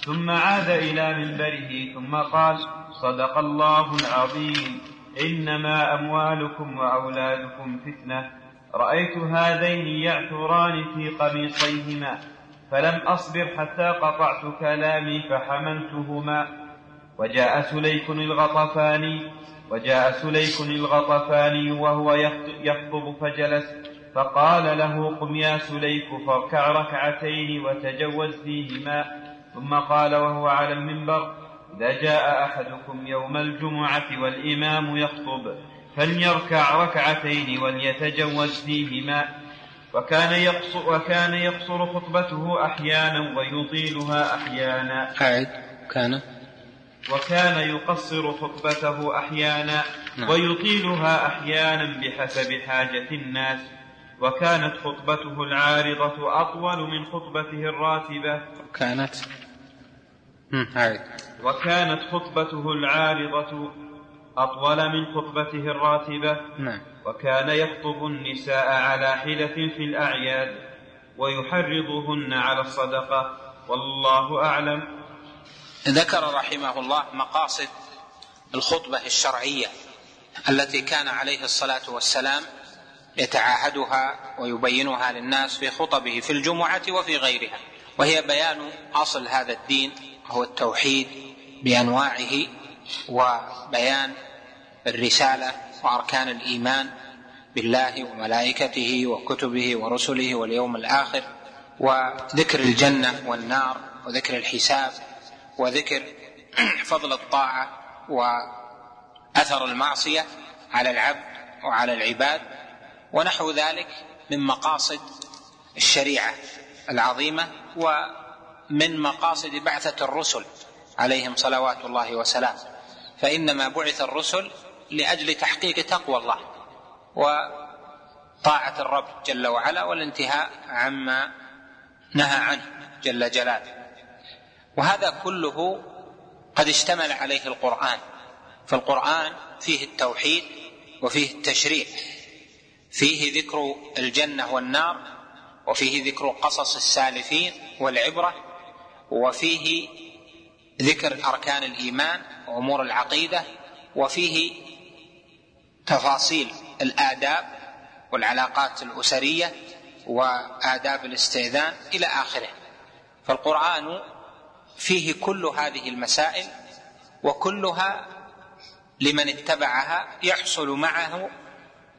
ثم عاد إلى منبره ثم قال صدق الله العظيم إنما أموالكم وأولادكم فتنة. رأيت هذين يعثران في قميصيهما فلم أصبر حتى قطعت كلامي فحملتهما. وجاء سليك الغطفاني وجاء سليك الغطفاني وهو يخطب فجلس فقال له قم يا سليك فاركع ركعتين وتجوز فيهما. ثم قال وهو على المنبر إذا جاء أحدكم يوم الجمعة والإمام يخطب فليركع ركعتين وليتجوز فيهما. وكان يقصر, وكان يقصر خطبته أحيانا ويطيلها أحيانا. أعد كان. وكان يقصر خطبته أحيانا نعم. ويطيلها أحيانا بحسب حاجة الناس. وكانت خطبته العارضة أطول من خطبته الراتبة. كانت؟ وكانت خطبته العارضة أطول من خطبته الراتبة. نعم. وكان يخطب النساء على حلة في الأعياد ويحرضهن على الصدقة. والله أعلم. ذكر رحمه الله مقاصد الخطبة الشرعية التي كان عليه الصلاة والسلام يتعاهدها ويبينها للناس في خطبه في الجمعة وفي غيرها. وهي بيان أصل هذا الدين وهو التوحيد بأنواعه وبيان الرسالة وأركان الإيمان بالله وملائكته وكتبه ورسله واليوم الآخر وذكر الجنة والنار وذكر الحساب وذكر فضل الطاعة وأثر المعصية على العبد وعلى العباد ونحو ذلك من مقاصد الشريعة العظيمة ومن مقاصد بعثة الرسل عليهم صلوات الله وسلامه فإنما بعث الرسل لأجل تحقيق تقوى الله وطاعة الرب جل وعلا والانتهاء عما نهى عنه جل جلاله. وهذا كله قد اشتمل عليه القرآن. فالقرآن فيه التوحيد وفيه التشريع. فيه ذكر الجنة والنار وفيه ذكر قصص السالفين والعبرة وفيه ذكر أركان الإيمان وأمور العقيدة وفيه تفاصيل الآداب والعلاقات الأسرية وآداب الاستئذان إلى آخره. فالقرآن فيه كل هذه المسائل وكلها لمن اتبعها يحصل معه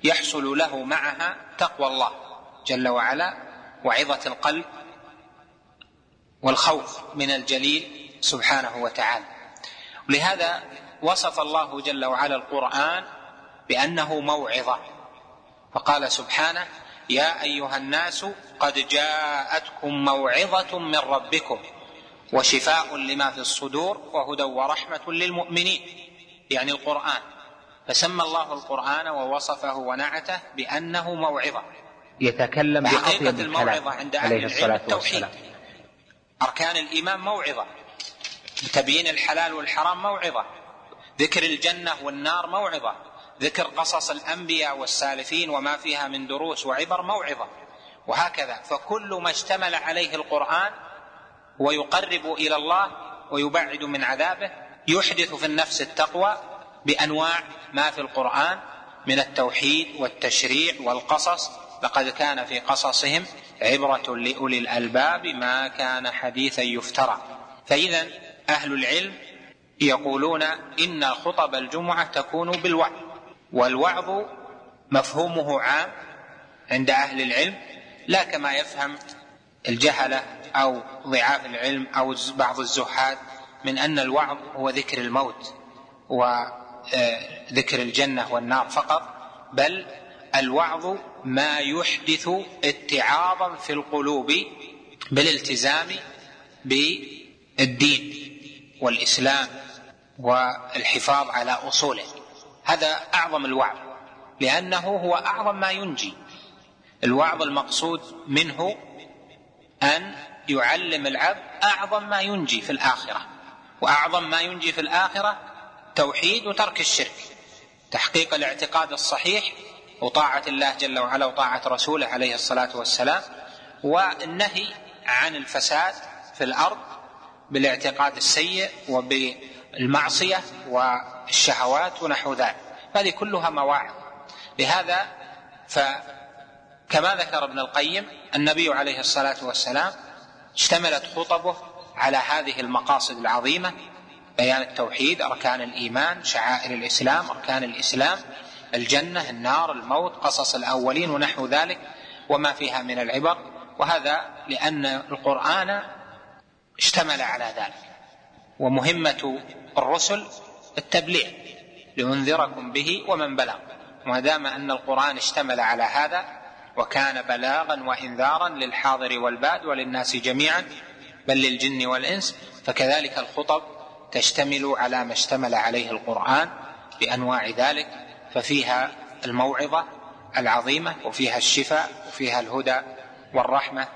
يحصل له معها تقوى الله جل وعلا وعظة القلب والخوف من الجليل سبحانه وتعالى. لهذا وصف الله جل وعلا القرآن بأنه موعظة. فقال سبحانه يا أيها الناس قد جاءتكم موعظة من ربكم وشفاء لما في الصدور وهدى ورحمة للمؤمنين يعني القرآن. فسمى الله القرآن ووصفه ونعته بأنه موعظة. يتكلم بأطيب الموعظة عند أهل عليه الصلاة والسلام. أركان الإيمان موعظة. تبيين الحلال والحرام موعظة. ذكر الجنة والنار موعظة. ذكر قصص الأنبياء والسالفين وما فيها من دروس وعبر موعظة. وهكذا. فكل ما اشتمل عليه القرآن ويقرب إلى الله ويبعد من عذابه يحدث في النفس التقوى بأنواع ما في القرآن من التوحيد والتشريع والقصص. لقد كان في قصصهم عبرة لأولي الألباب ما كان حديثا يفترى. فإذا أهل العلم يقولون إن خطب الجمعة تكون بالوعظ والوعظ مفهومه عام عند أهل العلم لا كما يفهم الجهلة أو ضعاف العلم أو بعض الزهاد من أن الوعظ هو ذكر الموت وذكر الجنة والنار فقط بل الوعظ ما يحدث اتعاظا في القلوب بالالتزام بالدين والإسلام والحفاظ على أصوله. هذا أعظم الوعظ لأنه هو أعظم ما ينجي. الوعظ المقصود منه أن يعلم العبد أعظم ما ينجي في الآخرة. وأعظم ما ينجي في الآخرة توحيد وترك الشرك. تحقيق الاعتقاد الصحيح وطاعة الله جل وعلا وطاعة رسوله عليه الصلاة والسلام والنهي عن الفساد في الأرض بالاعتقاد السيء وبالمعصية والشهوات ونحو ذلك. هذه كلها مواعظ. لهذا فكما ذكر ابن القيم النبي عليه الصلاة والسلام اشتملت خطبه على هذه المقاصد العظيمة بيان التوحيد أركان الإيمان شعائر الإسلام أركان الإسلام الجنة النار الموت قصص الأولين ونحو ذلك وما فيها من العبر وهذا لأن القرآن اشتمل على ذلك. ومهمة الرسل التبليغ لأنذركم به ومن بلغ. ما دام أن القرآن اشتمل على هذا وكان بلاغا وإنذارا للحاضر والباد وللناس جميعا بل للجن والإنس. فكذلك الخطب تشتمل على ما اشتمل عليه القرآن بأنواع ذلك ففيها الموعظة العظيمة وفيها الشفاء وفيها الهدى والرحمة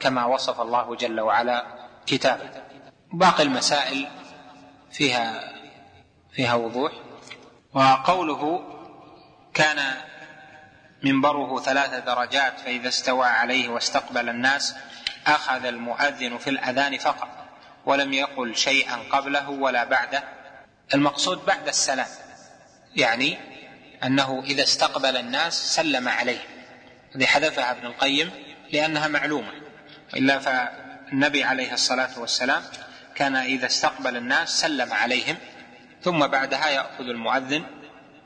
كما وصف الله جل وعلا كتابه. باقي المسائل فيها فيها وضوح. وقوله كان منبره ثلاث درجات فإذا استوى عليه واستقبل الناس أخذ المؤذن في الأذان فقط ولم يقل شيئا قبله ولا بعده. المقصود بعد السلام يعني أنه إذا استقبل الناس سلم عليهم هذه حذفها ابن القيم لأنها معلومة. إلا فالنبي عليه الصلاة والسلام كان إذا استقبل الناس سلم عليهم ثم بعدها يأخذ المؤذن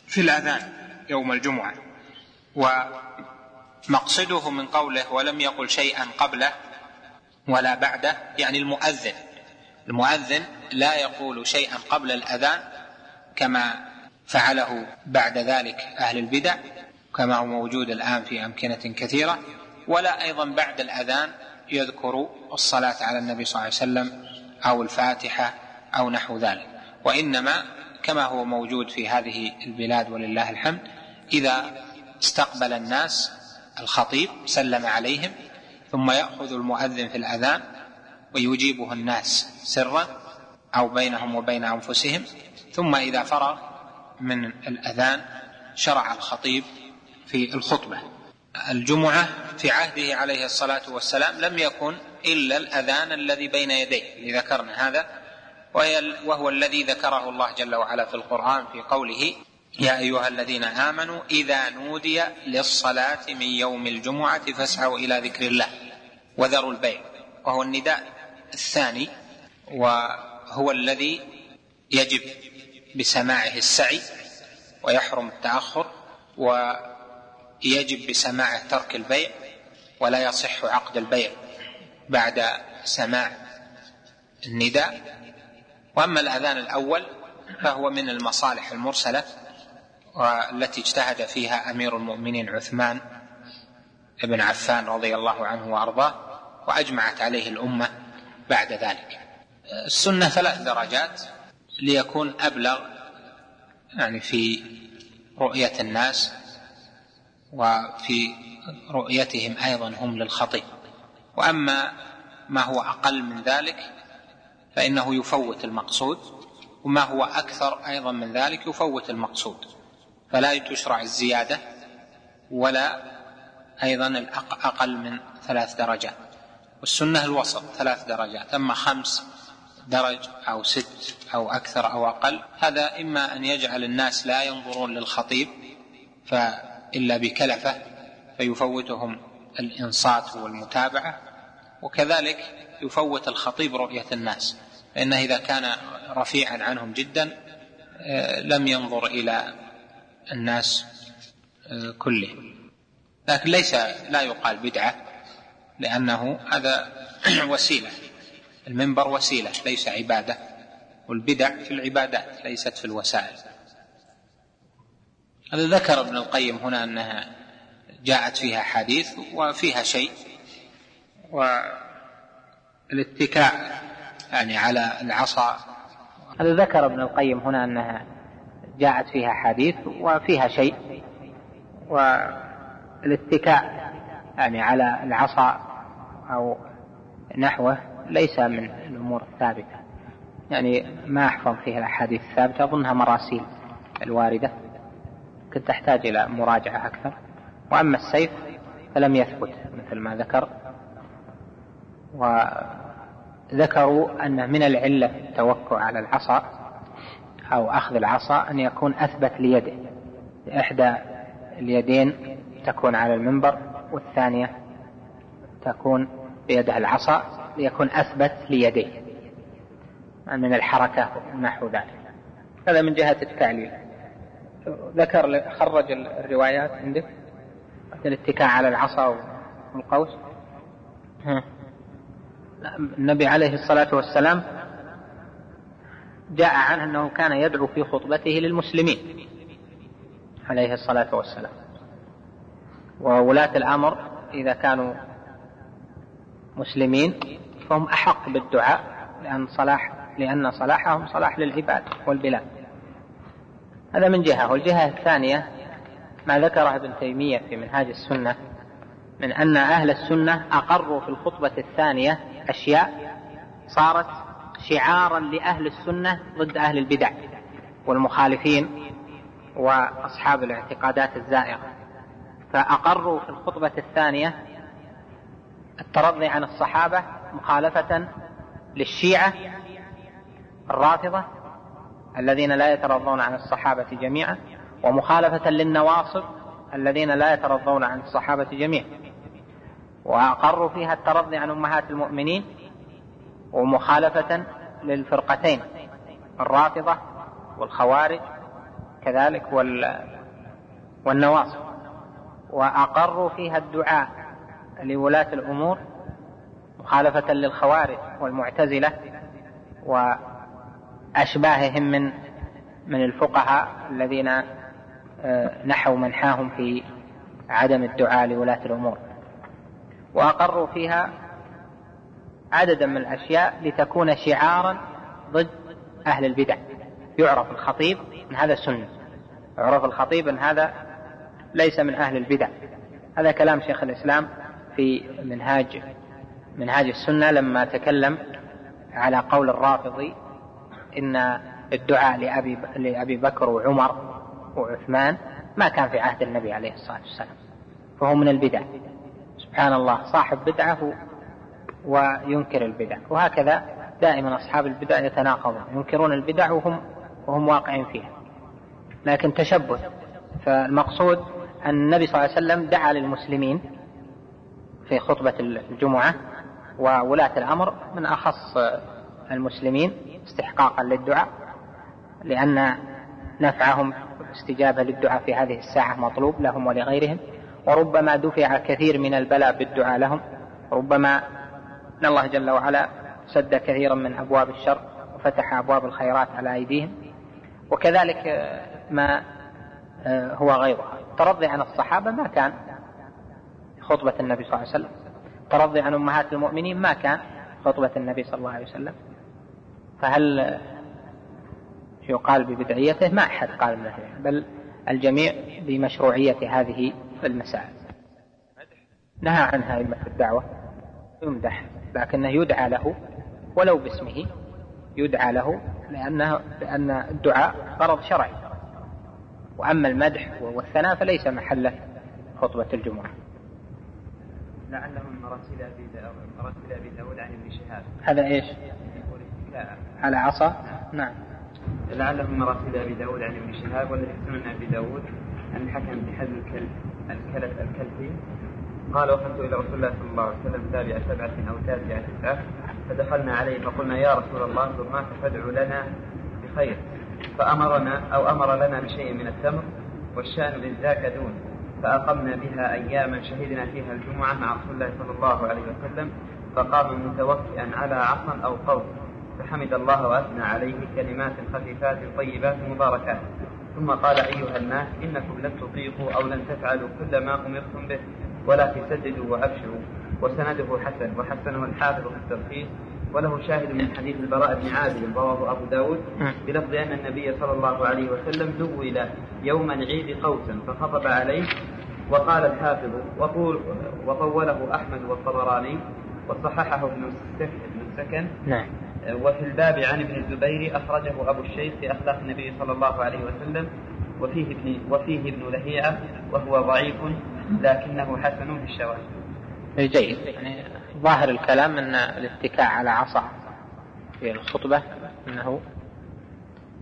في الأذان يوم الجمعة. ومقصده من قوله ولم يقل شيئا قبله ولا بعده يعني المؤذن. المؤذن لا يقول شيئا قبل الأذان كما فعله بعد ذلك أهل البدع كما هو موجود الآن في أمكنة كثيرة. ولا أيضا بعد الأذان يذكر الصلاة على النبي صلى الله عليه وسلم أو الفاتحة أو نحو ذلك. وإنما كما هو موجود في هذه البلاد ولله الحمد إذا استقبل الناس الخطيب سلم عليهم ثم يأخذ المؤذن في الأذان ويجيبه الناس سرا أو بينهم وبين أنفسهم ثم إذا فرغ من الأذان شرع الخطيب في الخطبة. الجمعة في عهده عليه الصلاة والسلام لم يكن إلا الأذان الذي بين يديه ذكرنا هذا وهو الذي ذكره الله جل وعلا في القرآن في قوله يا أيها الذين آمنوا إذا نودي للصلاة من يوم الجمعة فاسعوا إلى ذكر الله وذروا البيع. وهو النداء الثاني وهو الذي يجب بسماعه السعي ويحرم التأخر ويجب بسماعه ترك البيع ولا يصح عقد البيع بعد سماع النداء. وأما الأذان الأول فهو من المصالح المرسلة والتي اجتهد فيها أمير المؤمنين عثمان بن عفان رضي الله عنه وأرضاه وأجمعت عليه الأمة بعد ذلك. السنة ثلاث درجات ليكون أبلغ يعني في رؤية الناس وفي رؤيتهم أيضا هم للخطيب. وأما ما هو أقل من ذلك فإنه يفوت المقصود وما هو أكثر أيضا من ذلك يفوت المقصود. فلا تشرع الزيادة ولا أيضا الأقل من ثلاث درجات. والسنة الوسط ثلاث درجات أما خمس درج أو ست أو أكثر أو أقل هذا إما أن يجعل الناس لا ينظرون للخطيب فإلا بكلفة فيفوتهم الإنصات والمتابعة وكذلك يفوت الخطيب رؤية الناس. فإنه إذا كان رفيعا عنهم جدا آه، لم ينظر إلى الناس آه، كلهم لكن ليس لا يقال بدعة لأنه هذا وسيلة. المنبر وسيلة ليس عبادة. والبدع في العبادات ليست في الوسائل. هذا ذكر ابن القيم هنا أنها جاءت فيها حديث وفيها شيء والاتكاء يعني على العصا. هذا ذكر ابن القيم هنا أنها جاءت فيها حديث وفيها شيء والاتكاء يعني على العصا أو نحوه ليس من الأمور الثابتة. يعني ما أحفظ فيها الأحاديث الثابتة أظنها مراسيل الواردة كنت تحتاج إلى مراجعة أكثر. وأما السيف فلم يثبت مثل ما ذكر. وذكروا أن من العلة في التوكل على العصا أو أخذ العصا أن يكون أثبت ليده. إحدى اليدين تكون على المنبر والثانية تكون بيده العصا ليكون أثبت ليديه. من الحركة نحو ذلك. هذا من جهة التعليل. ذكر خرج الروايات عندك. الاتكاء على العصا والقوس. النبي عليه الصلاة والسلام جاء عنه أنه كان يدعو في خطبته للمسلمين عليه الصلاة والسلام. وولاة الأمر إذا كانوا مسلمين فهم أحق بالدعاء لأن صلاح لأن صلاحهم صلاح للعباد والبلاد. هذا من جهة. والجهة الثانية ما ذكره ابن تيمية في منهاج السنة من أن أهل السنة أقروا في الخطبة الثانية أشياء صارت شعارا لأهل السنة ضد أهل البدع والمخالفين وأصحاب الاعتقادات الزائغة. فأقروا في الخطبة الثانية الترضي عن الصحابة مخالفة للشيعة الرافضة الذين لا يترضون عن الصحابة جميعا ومخالفة للنواصب الذين لا يترضون عن الصحابة جميعا. وأقروا فيها الترضي عن أمهات المؤمنين ومخالفة للفرقتين الرافضة والخوارج كذلك وال والنواصب. وأقروا فيها الدعاء لولاة الأمور مخالفة للخوارج والمعتزلة وأشباههم من من الفقهاء الذين آه، نحوا منحاهم في عدم الدعاء لولاة الأمور. وأقروا فيها عددا من الأشياء لتكون شعارا ضد أهل البدع. يعرف الخطيب أن هذا سنة يعرف الخطيب أن هذا ليس من أهل البدع. هذا كلام شيخ الإسلام في منهاج منهاج السنة لما تكلم على قول الرافضي إن الدعاء لأبي, لأبي بكر وعمر وعثمان ما كان في عهد النبي عليه الصلاة والسلام. فهو من البدع. سبحان الله صاحب بدعة وينكر البدع. وهكذا دائما أصحاب البدع يتناقضون ينكرون البدع وهم وهم واقعين فيها. لكن تشبث. فالمقصود أن النبي صلى الله عليه وسلم دعا للمسلمين في خطبة الجمعة وولاة الأمر من أخص المسلمين استحقاقا للدعاء لأن نفعهم والاستجابة للدعاء في هذه الساعة مطلوب لهم ولغيرهم. وربما دفع كثير من البلاء بالدعاء لهم. ربما إن الله جل وعلا سد كثيرا من أبواب الشر وفتح أبواب الخيرات على أيديهم. وكذلك ما آه، هو غيرها. الترضي عن الصحابة ما كان. خطبة النبي صلى الله عليه وسلم. الترضي عن أمهات المؤمنين ما كان. خطبة النبي صلى الله عليه وسلم. فهل يقال ببدعيته؟ ما أحد قال به بل الجميع بمشروعية هذه المسائل. نهى عنها أئمة الدعوة. يمدح لكنه يدعى له ولو باسمه يدعى له لأنه لأن الدعاء غرض شرعي. وأما المدح والثناء فليس محله خطبة الجمعة. لعله من مراسيل أبي مراسيل أبي داود عن ابن شهاب. هذا إيش؟ على عصا؟ نعم. لعله من مراسيل أبي داود عن ابن شهاب والذي سنن أبي داود أن الحكم بحد الكلب الكلب الكلبي قال وصلت إلى رسول الله صلى الله عليه وسلم تابع سبعة أو تابع تسعة. فدخلنا عليه فقلنا يا رسول الله زرناك فادعو لنا بخير. فأمرنا أو أمر لنا بشيء من التمر والشان للذاك دون. فأقمنا بها أياما شهدنا فيها الجمعة مع رسول الله صلى الله عليه وسلم. فقام متوكئا على عصا أو قوس فحمد الله وأثنى عليه كلمات خفيفات طيبات مباركات. ثم قال أيها الناس إنكم لن تطيقوا أو لن تفعلوا كل ما أمرتم به. ولكن سددوا وأبشروا. وسنده حسن وحسنه الحافظ في التلخيص. وله شاهد من حديث البراء بن عازب رواه أبو داود. بلفظ أن النبي صلى الله عليه وسلم دول يوم العيد قوسا فخطب عليه وقال الحافظ وطول وطوله أحمد والطبراني وصححه ابن السكن. نعم. وفي الباب عن ابن الزبير أخرجه أبو الشيخ في أخلاق النبي صلى الله عليه وسلم. وفيه ابن وفيه ابن لهيعه وهو ضعيف لكنه حسن في الشواهد. جيد يعني ظاهر الكلام أن الاتكاء على عصا في الخطبة أنه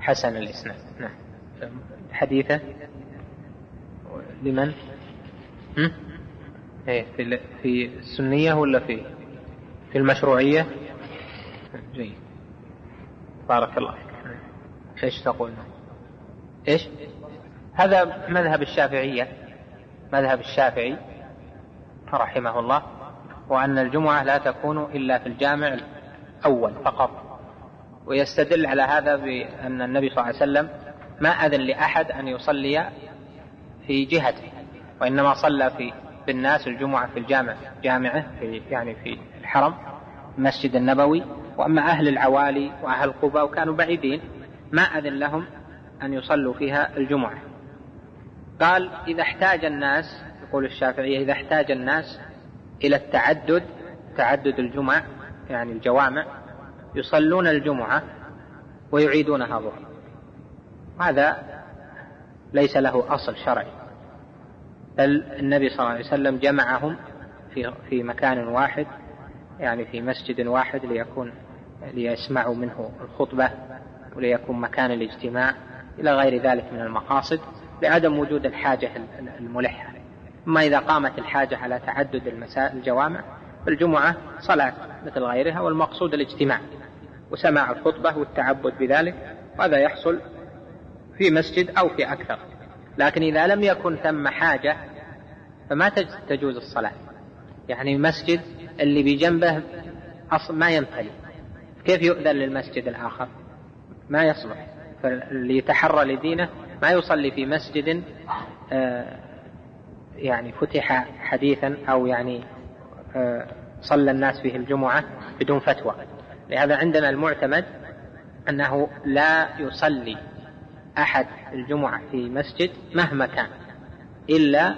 حسن الإسناد نعم حديثه لمن؟ إيه في في السنية ولا في في المشروعية؟ جيد بارك الله فيك إيش تقول؟ إيش؟ هذا مذهب الشافعية. مذهب الشافعي رحمه الله وأن الجمعة لا تكون إلا في الجامع الأول فقط. ويستدل على هذا بأن النبي صلى الله عليه وسلم ما أذن لأحد أن يصلي في جهته وإنما صلى في بالناس الجمعة في الجامع جامعة في يعني في الحرم المسجد النبوي. وأما أهل العوالي وأهل قباء وكانوا بعيدين ما أذن لهم أن يصلوا فيها الجمعة. قال إذا احتاج الناس يقول الشافعية إذا احتاج الناس إلى التعدد تعدد الجمع يعني الجوامع يصلون الجمعة ويعيدونها ظهر. هذا ليس له أصل شرعي. بل النبي صلى الله عليه وسلم جمعهم في في مكان واحد يعني في مسجد واحد ليكون ليسمعوا منه الخطبة وليكون مكان الاجتماع إلى غير ذلك من المقاصد. لعدم وجود الحاجة الملحة. أما إذا قامت الحاجة على تعدد المساء الجوامع فالجمعة صلاة مثل غيرها والمقصود الاجتماع وسماع الخطبة والتعبد بذلك. وهذا يحصل في مسجد أو في أكثر. لكن إذا لم يكن ثم حاجة فما تجوز الصلاة. يعني المسجد اللي بجنبه أصلا ما يمتلي كيف يؤذن للمسجد الآخر؟ ما يصلح. فاللي يتحرى لدينه ما يصلي في مسجد آه، يعني فتح حديثا أو يعني آه، صلى الناس فيه الجمعة بدون فتوى. لهذا عندنا المعتمد أنه لا يصلي أحد الجمعة في مسجد مهما كان إلا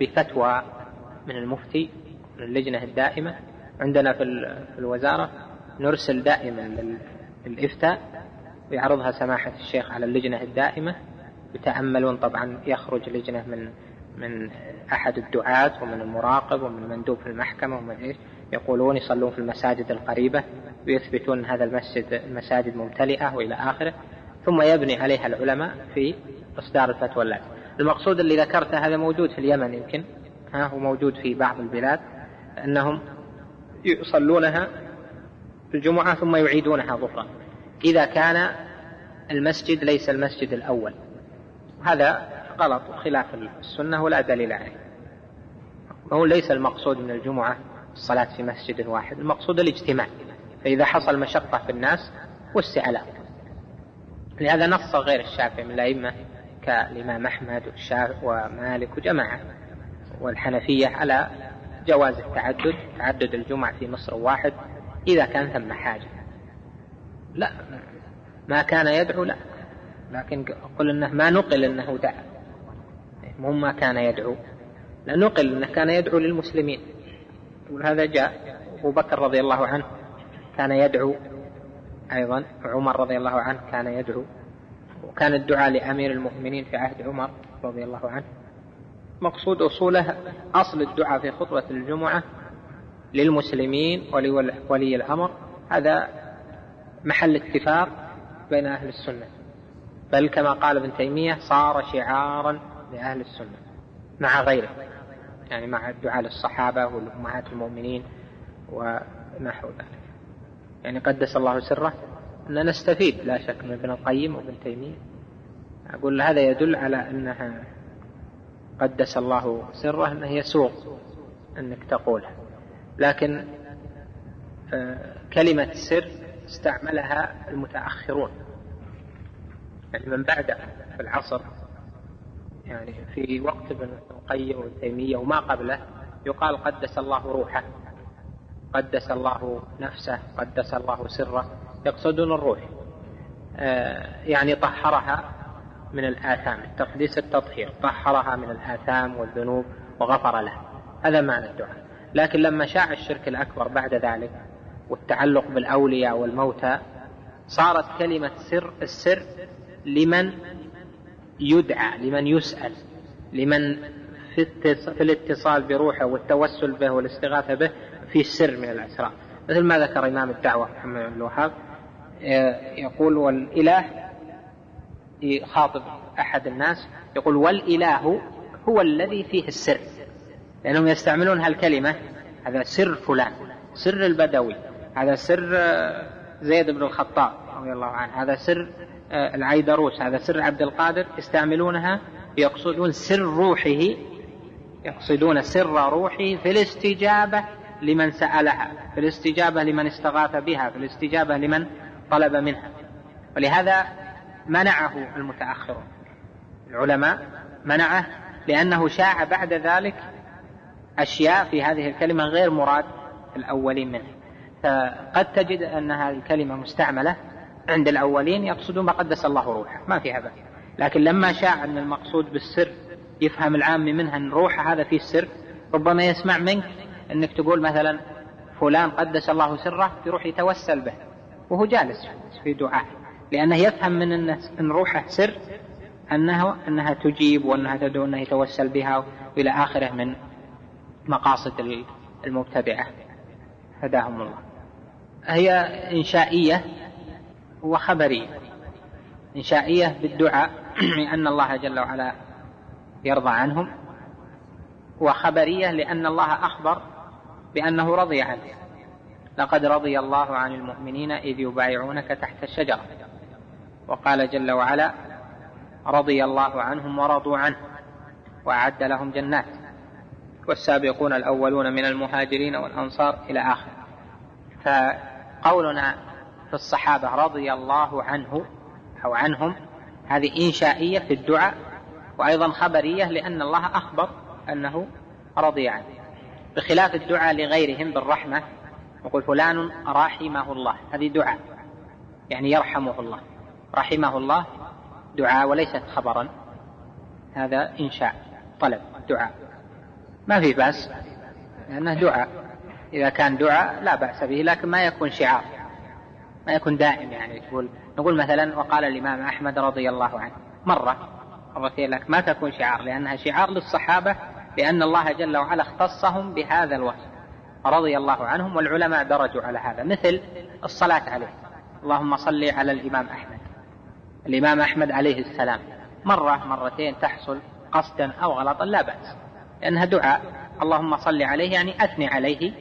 بفتوى من المفتي من اللجنة الدائمة. عندنا في الوزارة نرسل دائما للإفتاء ويعرضها سماحة الشيخ على اللجنة الدائمة. يتأملون طبعا يخرج لجنة من من أحد الدعاة ومن المراقب ومن مندوب في المحكمة ومن إيش يقولون يصلون في المساجد القريبة ويثبتون هذا المسجد المساجد ممتلئة وإلى آخره ثم يبني عليها العلماء في إصدار الفتوى اللازمة المقصود اللي ذكرته هذا موجود في اليمن يمكن ها هو موجود في بعض البلاد أنهم يصلونها في الجمعة ثم يعيدونها ظهرا. إذا كان المسجد ليس المسجد الأول. هذا غلط وخلاف السنة ولا دليل عليه. هو ليس المقصود من الجمعة الصلاة في مسجد واحد المقصود الاجتماع. فإذا حصل مشقة في الناس وسع له. لهذا نص غير الشافعي من الأئمة كالإمام أحمد ومالك وجماعة والحنفية على جواز التعدد تعدد الجمعة في مصر واحد إذا كان ثم حاجة. لا ما كان يدعو لا. لكن قل إنه ما نقل إنه دعا. مو ما كان يدعو. لا نقل إنه كان يدعو للمسلمين. وهذا جاء أبو بكر رضي الله عنه كان يدعو. أيضا وعمر رضي الله عنه كان يدعو. وكان الدعاء لأمير المؤمنين في عهد عمر رضي الله عنه. مقصود أصوله أصل الدعاء في خطبة الجمعة للمسلمين ولي الأمر. هذا محل اتفاق بين أهل السنة. بل كما قال ابن تيمية صار شعارا لأهل السنة مع غيره. يعني مع الدعاء للصحابه والأمهات المؤمنين ونحو ذلك. يعني قدس الله سره أن نستفيد لا شك من ابن القيم وابن تيمية. أقول هذا يدل على أنها قدس الله سره أنه يسوق أنك تقولها لكن آه، كلمة سر استعملها المتأخرون. يعني من بعد في العصر يعني في وقت ابن القيم وابن تيمية وما قبله يقال قدس الله روحه قدس الله نفسه قدس الله سره يقصدون الروح. آه، يعني طهرها من الآثام التقديس التطهير طهرها من الآثام والذنوب وغفر لها هذا معنى الدعاء. لكن لما شاع الشرك الأكبر بعد ذلك والتعلق بالأولياء والموتى صارت كلمة سر السر لمن يدعى لمن يسأل لمن في الاتصال بروحه والتوسل به والاستغاثة به في سر من الأسرار. مثل ما ذكر إمام الدعوة محمد بن الوهاب يقول والإله يخاطب أحد الناس يقول والإله هو الذي فيه السر. لأنهم يستعملون هالكلمة هذا سر فلان سر البدوي هذا سر زيد بن الخطاب رضي الله عنه هذا سر العيدروس هذا سر عبد القادر يستعملونها يقصدون سر روحه يقصدون سر روحه في الاستجابة لمن سألها في الاستجابة لمن استغاث بها في الاستجابة لمن طلب منها. ولهذا منعه المتأخرون العلماء منعه لأنه شاع بعد ذلك أشياء في هذه الكلمة غير مراد الأولين منه. فقد تجد أن هذه الكلمة مستعملة عند الأولين يقصدون ما قدس الله روحه. ما فيها بأس. لكن لما شاع أن المقصود بالسر يفهم العام منها أن روحه هذا فيه السر ربما يسمع منك أنك تقول مثلا فلان قدس الله سره يروح يتوسل به وهو جالس في دعاء. لأنه يفهم من أن روحه سر أنه أنها تجيب وأنها تدعو أنه يتوسل بها إلى آخره من مقاصد المبتدعة. هداهم الله. هي إنشائية وخبرية إنشائية بالدعاء لأن الله جل وعلا يرضى عنهم. وخبرية لأن الله أخبر بأنه رضي عنه. لقد رضي الله عن المؤمنين إذ يبايعونك تحت الشجرة. وقال جل وعلا رضي الله عنهم ورضوا عنه وأعد لهم جنات. والسابقون الأولون من المهاجرين والأنصار إلى آخره. فقولنا في الصحابة رضي الله عنه أو عنهم هذه إنشائية في الدعاء وأيضا خبرية لأن الله أخبر أنه رضي عنه. بخلاف الدعاء لغيرهم بالرحمة يقول فلان رحمه الله هذه دعاء يعني يرحمه الله. رحمه الله دعاء وليست خبرا هذا إنشاء طلب دعاء. ما في بأس لأنه دعاء. إذا كان دعاء لا بأس به لكن ما يكون شعار. ما يكون دائم يعني تقول نقول مثلا وقال الإمام أحمد رضي الله عنه مرة مرتين لك ما تكون شعار لأنها شعار للصحابة لأن الله جل وعلا اختصهم بهذا الوصف. رضي الله عنهم والعلماء درجوا على هذا مثل الصلاة عليه. اللهم صل على الإمام أحمد. الإمام أحمد عليه السلام. مرة مرتين تحصل قصدا أو غلطا لا بأس. لأنها دعاء. اللهم صل عليه يعني أثني عليه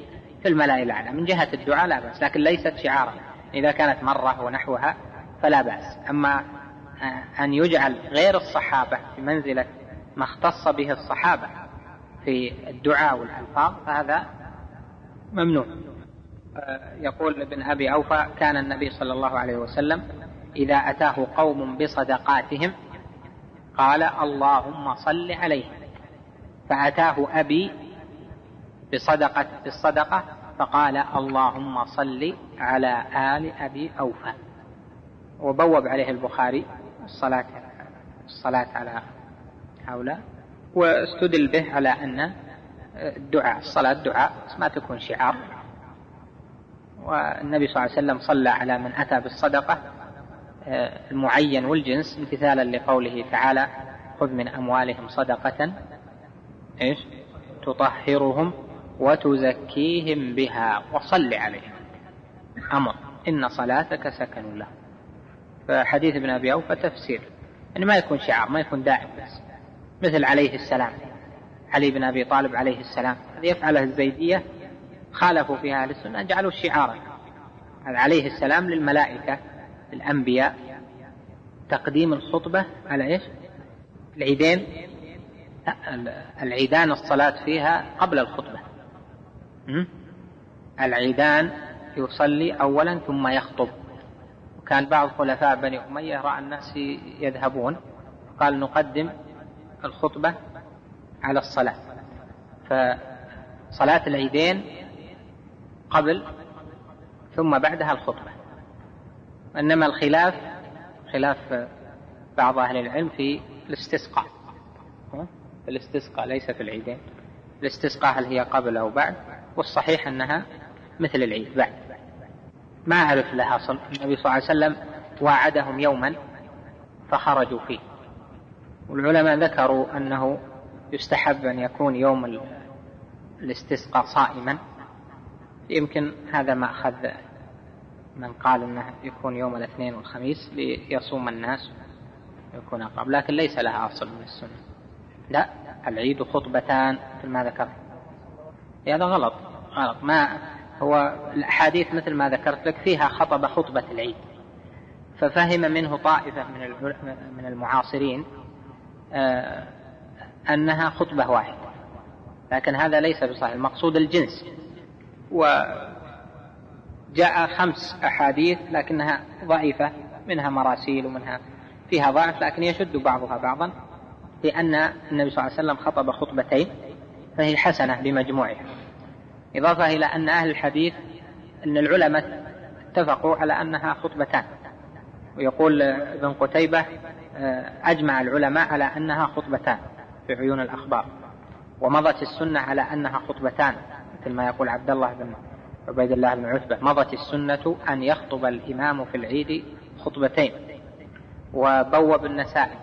في الملأ الأعلى من جهة الدعاء لا بأس لكن ليست شعارا. إذا كانت مرة ونحوها فلا بأس. أما أن يجعل غير الصحابة في منزلة ما اختص به الصحابة في الدعاء والألفاظ فهذا ممنوع. يقول ابن أبي أوفى كان النبي صلى الله عليه وسلم إذا أتاه قوم بصدقاتهم قال اللهم صل عليه فأتاه أبي بصدقة بالصدقة فقال اللهم صل على آل أبي أوفى. وبوب عليه البخاري الصلاة الصلاة على هؤلاء واستدل به على أن الدعاء الصلاة دعاء ما تكون شعار. والنبي صلى الله عليه وسلم صلى على من أتى بالصدقة آه، المعين والجنس امتثالا لقوله تعالى خذ من أموالهم صدقة إيش؟ تطهرهم وتزكيهم بها. وصل عليهم أمر. إن صلاتك سكن له. فحديث ابن أبي أوفى تفسير. أن ما يكون شعار ما يكون داعم بس. مثل عليه السلام. علي بن أبي طالب عليه السلام. هذه يفعله الزيدية خالفوا في أهل السنة جعلوا شعارا عليه السلام للملائكة الأنبياء تقديم الخطبة على إيش؟ العيدين. العيدان الصلاة فيها قبل الخطبة. العيدان يصلي أولا ثم يخطب. وكان بعض خلفاء بني أمية رأى الناس يذهبون. قال نقدم الخطبة على الصلاة. فصلاة العيدين قبل ثم بعدها الخطبة. إنما الخلاف خلاف بعض أهل العلم في الاستسقاء. الاستسقاء ليس في العيدين. الاستسقاء هل هي قبل أو بعد؟ والصحيح أنها مثل العيد بعد. ما أعرف لها صل النبي صلى الله عليه وسلم وعدهم يوما فخرجوا فيه. والعلماء ذكروا أنه يستحب أن يكون يوم الاستسقاء صائما. يمكن هذا ما أخذ من قال أنه يكون يوم الاثنين والخميس ليصوم الناس يكون أقرب. لكن ليس لها أصل من السنة. لا العيد خطبتان مثل ما ذكرت. هذا غلط. غلط. ما هو الأحاديث مثل ما ذكرت لك فيها خطب خطبة العيد. ففهم منه طائفة من من المعاصرين آه، أنها خطبة واحدة. لكن هذا ليس بصحيح. المقصود الجنس. وجاء خمس أحاديث لكنها ضعيفة. منها مراسيل ومنها فيها ضعف لكن يشد بعضها بعضا لأن النبي صلى الله عليه وسلم خطب خطبتين. فهي حسنة بمجموعها إضافة إلى أن أهل الحديث أن العلماء اتفقوا على أنها خطبتان. ويقول ابن قتيبة آه، أجمع العلماء على أنها خطبتان في عيون الأخبار. ومضت السنة على أنها خطبتان مثل ما يقول عبد الله بن عبيد الله بن عتبة. مضت السنة أن يخطب الإمام في العيد خطبتين. وبوب النسائي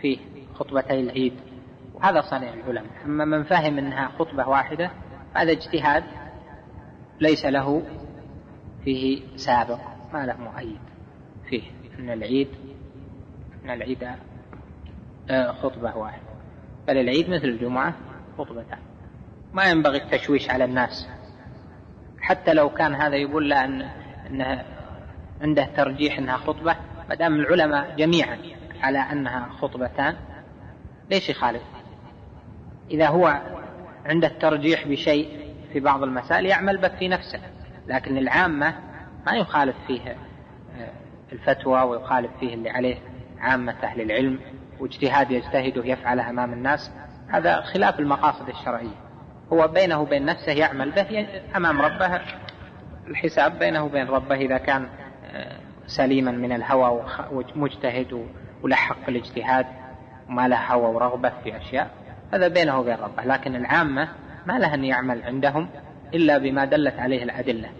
فيه خطبتي العيد. وهذا صنيع العلماء. أما من فهم أنها خطبة واحدة هذا اجتهاد ليس له فيه سابق ما له مؤيد فيه. أن العيد أن العيد آه، خطبة واحدة. بل العيد مثل الجمعة خطبتان. ما ينبغي التشويش على الناس. حتى لو كان هذا يقول لا أن أنه عنده ترجيح أنها خطبة ما دام العلماء جميعا على أنها خطبتان ليش يخالف؟ إذا هو عنده الترجيح بشيء في بعض المسائل يعمل به في نفسه لكن العامة ما يخالف فيه آه، الفتوى ويخالف فيه اللي عليه عامة أهل العلم واجتهاد يجتهده يفعله أمام الناس. هذا خلاف المقاصد الشرعية. هو بينه وبين نفسه يعمل به أمام ربه الحساب بينه وبين ربه إذا كان آه، سليما من الهوى ومجتهد ولحق الاجتهاد وما له هوى ورغبة في أشياء. هذا بينه وبين ربه لكن العامة ما له أن يعمل عندهم إلا بما دلت عليه الأدلة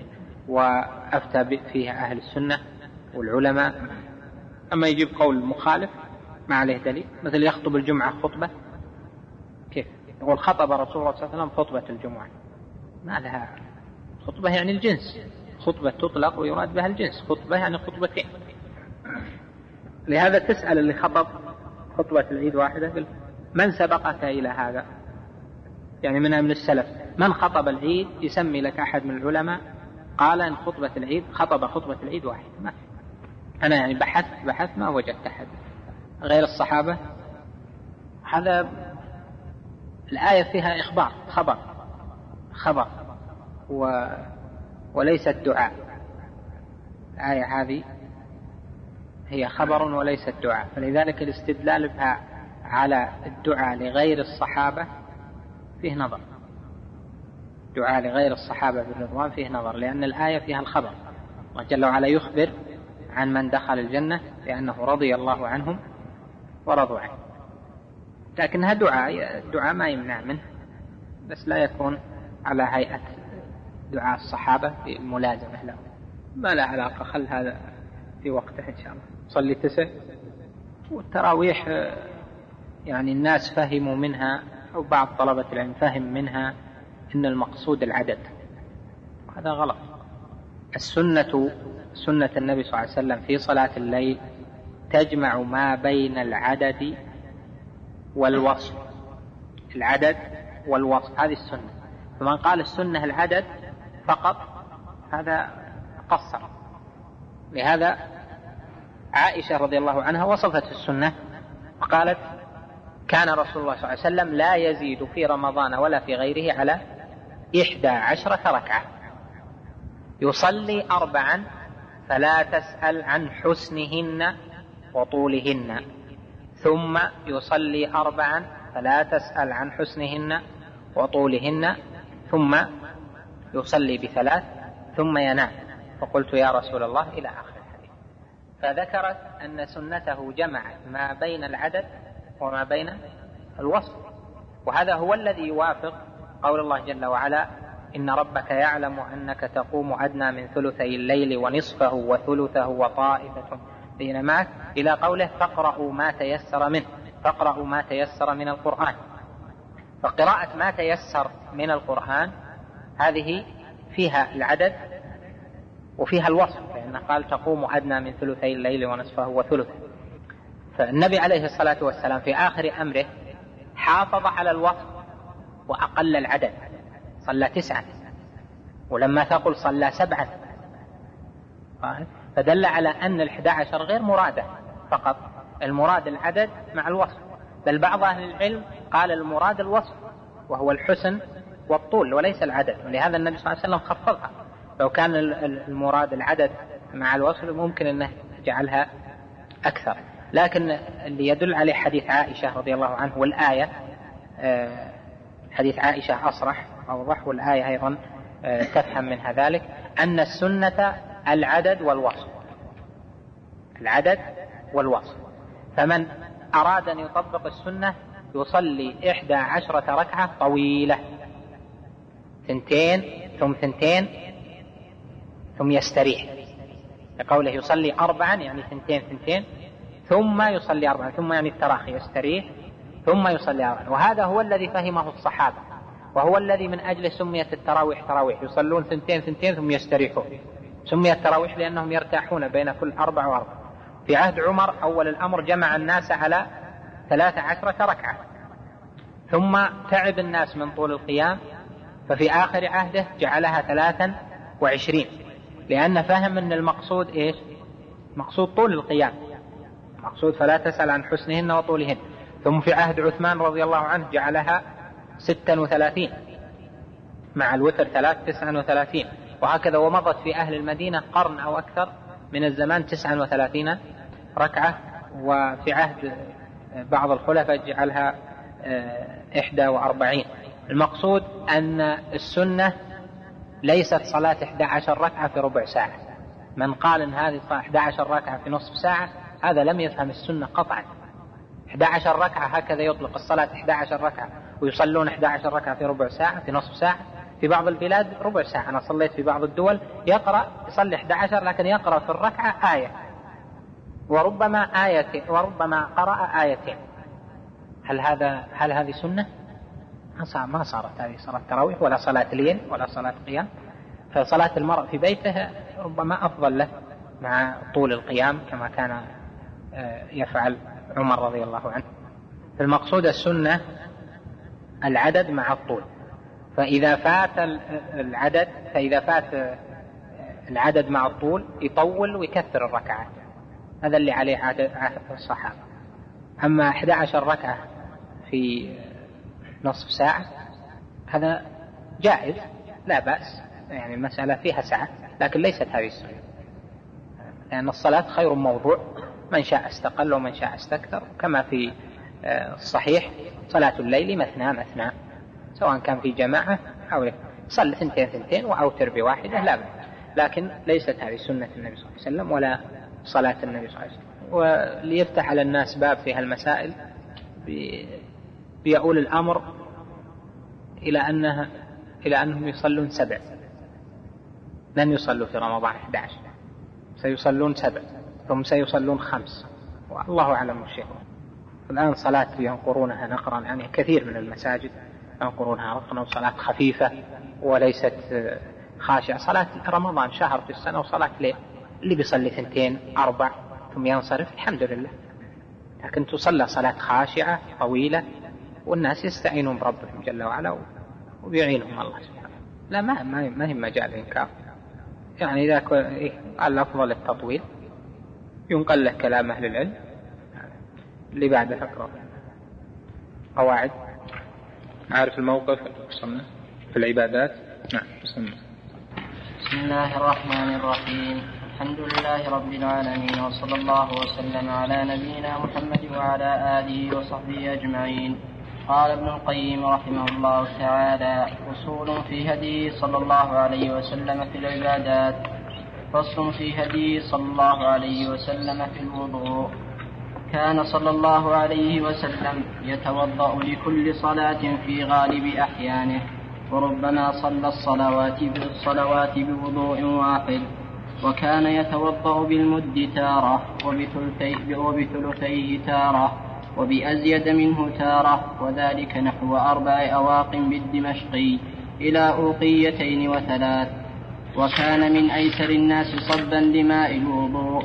وأفتى فيها أهل السنة والعلماء. أما يجيب قول مخالف ما عليه دليل مثل يخطب الجمعة خطبة. كيف؟ يقول خطب رسول الله صلى الله عليه وسلم خطبة الجمعة. ما لها خطبة يعني الجنس. خطبة تطلق ويراد بها الجنس خطبة يعني خطبتين. لهذا تسأل اللي خطب خطبة العيد واحدة من سبقك إلى هذا؟ يعني من من السلف. من خطب العيد يسمي لك أحد من العلماء؟ قال إن خطبة العيد خطب خطبة العيد واحدة ما أنا يعني بحثت بحثت ما وجدت أحد. غير الصحابة؟ هذا الآية فيها إخبار خبر خبر و وليست دعاء الآية هذه هي خبر وليست دعاء فلذلك الاستدلال بها على الدعاء لغير الصحابة فيه نظر. دعاء لغير الصحابة بالرضوان فيه نظر لأن الآية فيها الخبر. الله جل وعلا يخبر عن من دخل الجنة لأنه رضي الله عنهم ورضوا عنه. لكنها دعاء الدعاء ما يمنع منه بس لا يكون على هيئة دعاء الصحابة بالملازمة له. ما له علاقة خل هذا في وقته إن شاء الله. صلي تسع. والتراويح يعني الناس فهموا منها أو بعض طلبة العلم فهم منها أن المقصود العدد. هذا غلط. السنة سنة النبي صلى الله عليه وسلم في صلاة الليل تجمع ما بين العدد والوصف. العدد والوصف هذه السنة. فمن قال السنة العدد فقط هذا قصر. لهذا عائشة رضي الله عنها وصفت السنة وقالت كان رسول الله صلى الله عليه وسلم لا يزيد في رمضان ولا في غيره على إحدى عشرة ركعة. يصلي أربعا فلا تسأل عن حسنهن وطولهن. ثم يصلي أربعا فلا تسأل عن حسنهن وطولهن. ثم يصلي بثلاث ثم ينام. فقلت يا رسول الله إلى آخر الحديث. فذكرت أن سنته جمعت ما بين العدد وما بين الوصف. وهذا هو الذي يوافق قول الله جل وعلا إن ربك يعلم أنك تقوم أدنى من ثلثي الليل ونصفه وثلثه وطائفة بين معك إلى قوله فاقرأوا ما تيسر منه فاقرأوا ما تيسر من القرآن. فقراءة ما تيسر من القرآن هذه فيها العدد وفيها الوصف لأنه قال تقوم أدنى من ثلثي الليل ونصفه وثلثه. فالنبي عليه الصلاة والسلام في آخر أمره حافظ على الوصف وأقل العدد صلى تسعا ولما تقل صلى سبعا فدل على أن الإحدى عشر غير مرادة فقط المراد العدد مع الوصف. بل بعض أهل العلم قال المراد الوصف وهو الحسن والطول وليس العدد ولهذا النبي صلى الله عليه وسلم خفضها. لو كان المراد العدد مع الوصف ممكن أنه جعلها أكثر. لكن اللي يدل عليه حديث عائشة رضي الله عنه والآية آه، حديث عائشة أصرح أوضح والآية أيضا آه، تفهم منها ذلك أن السنة العدد والوصف. العدد والوصف. فمن أراد أن يطبق السنة يصلي إحدى عشرة ركعة طويلة. ثنتين ثم ثنتين ثم يستريح. لقوله يصلي أربعا يعني ثنتين ثنتين. ثم يصلي أربعا ثم يعني التراخي يستريح ثم يصلي أربعا وهذا هو الذي فهمه الصحابة وهو الذي من أجله سميت التراويح تراويح. يصلون ثنتين ثنتين ثم يستريحون. سميت تراويح لأنهم يرتاحون بين كل أربع وأربع في عهد عمر أول الأمر جمع الناس على ثلاث عشرة ركعة. ثم تعب الناس من طول القيام ففي آخر عهده جعلها ثلاثا وعشرين. لأن فهم أن المقصود إيش؟ مقصود طول القيام. مقصود فلا تسأل عن حسنهن وطولهن. ثم في عهد عثمان رضي الله عنه جعلها ستا وثلاثين مع الوتر ثلاث تسعا وثلاثين. وهكذا ومضت في أهل المدينة قرن أو أكثر من الزمان تسعا وثلاثين ركعة. وفي عهد بعض الخلفاء جعلها آه، إحدى وأربعين. المقصود أن السنة ليست صلاة إحدى عشر ركعة في ربع ساعة. من قال أن هذه صلاة إحدى عشر ركعة في نصف ساعة هذا لم يفهم السنة قطعا. 11 ركعة هكذا يطلق الصلاة 11 ركعة ويصلون 11 ركعة في ربع ساعة في نصف ساعة في بعض البلاد ربع ساعة. أنا صليت في بعض الدول يقرأ يصلي 11 لكن يقرأ في الركعة آية. وربما آية وربما قرأ آيتين. هل هذا هل هذه سنة؟ ما صارت. هذه صلاة تراويح ولا صلاة ليل ولا صلاة قيام. فصلاة المرء في بيته ربما أفضل له مع طول القيام كما كان يفعل عمر رضي الله عنه. المقصود السنة العدد مع الطول. فإذا فات العدد فإذا فات العدد مع الطول يطول ويكثر الركعات. هذا اللي عليه عدد الصحابة. أما 11 ركعة في نصف ساعة هذا جائز لا بأس. يعني المسألة فيها سعة لكن ليست هذه السنة. لأن الصلاة خير موضوع. من شاء استقل ومن شاء استكثر. كما في آه، الصحيح صلاة الليل مثنى مثنى سواء كان في جماعة أو صلى ثنتين ثنتين وأوتر بواحدة لا بأس لكن ليست هذه سنة النبي صلى الله عليه وسلم ولا صلاة النبي صلى الله عليه وسلم. وليفتح على الناس باب في هالمسائل بيؤول الأمر إلى أنها إلى أنهم يصلون سبع. لن يصلوا في رمضان 11 سيصلون سبع. ثم سيصلون خمس. والله أعلم وش الآن صلاة ينقرونها نقرأ يعني كثير من المساجد ينقرونها. نقرا وصلاة خفيفة وليست خاشعة. صلاة رمضان شهر في السنة وصلاة ليل اللي بيصلي ثنتين أربع ثم ينصرف الحمد لله. لكن تصلى صلاة خاشعة طويلة والناس يستعينون بربهم جل وعلا وبيعينهم الله سبحانه. لا ما ما هي مجال إنكار. يعني إذا إيه الأفضل التطويل. ينقل له كلام أهل العلم. اللي بعده اقرأ قواعد. عارف الموقف؟ وصلنا في العبادات؟ نعم بسم الله بسم الله الرحمن الرحيم. الحمد لله رب العالمين وصلى الله وسلم على نبينا محمد وعلى آله وصحبه أجمعين. قال ابن القيم رحمه الله تعالى أصول في هديه صلى الله عليه وسلم في العبادات. فصل في هديه صلى الله عليه وسلم في الوضوء. كان صلى الله عليه وسلم يتوضأ لكل صلاة في غالب أحيانه وربما صلى الصلوات بالصلوات بوضوء واحد. وكان يتوضأ بالمد تارة وبثلثيه تارة وبأزيد منه تارة وذلك نحو أربع أواق بالدمشقي إلى أوقيتين وثلاث. وكان من أيسر الناس صبا لماء الوضوء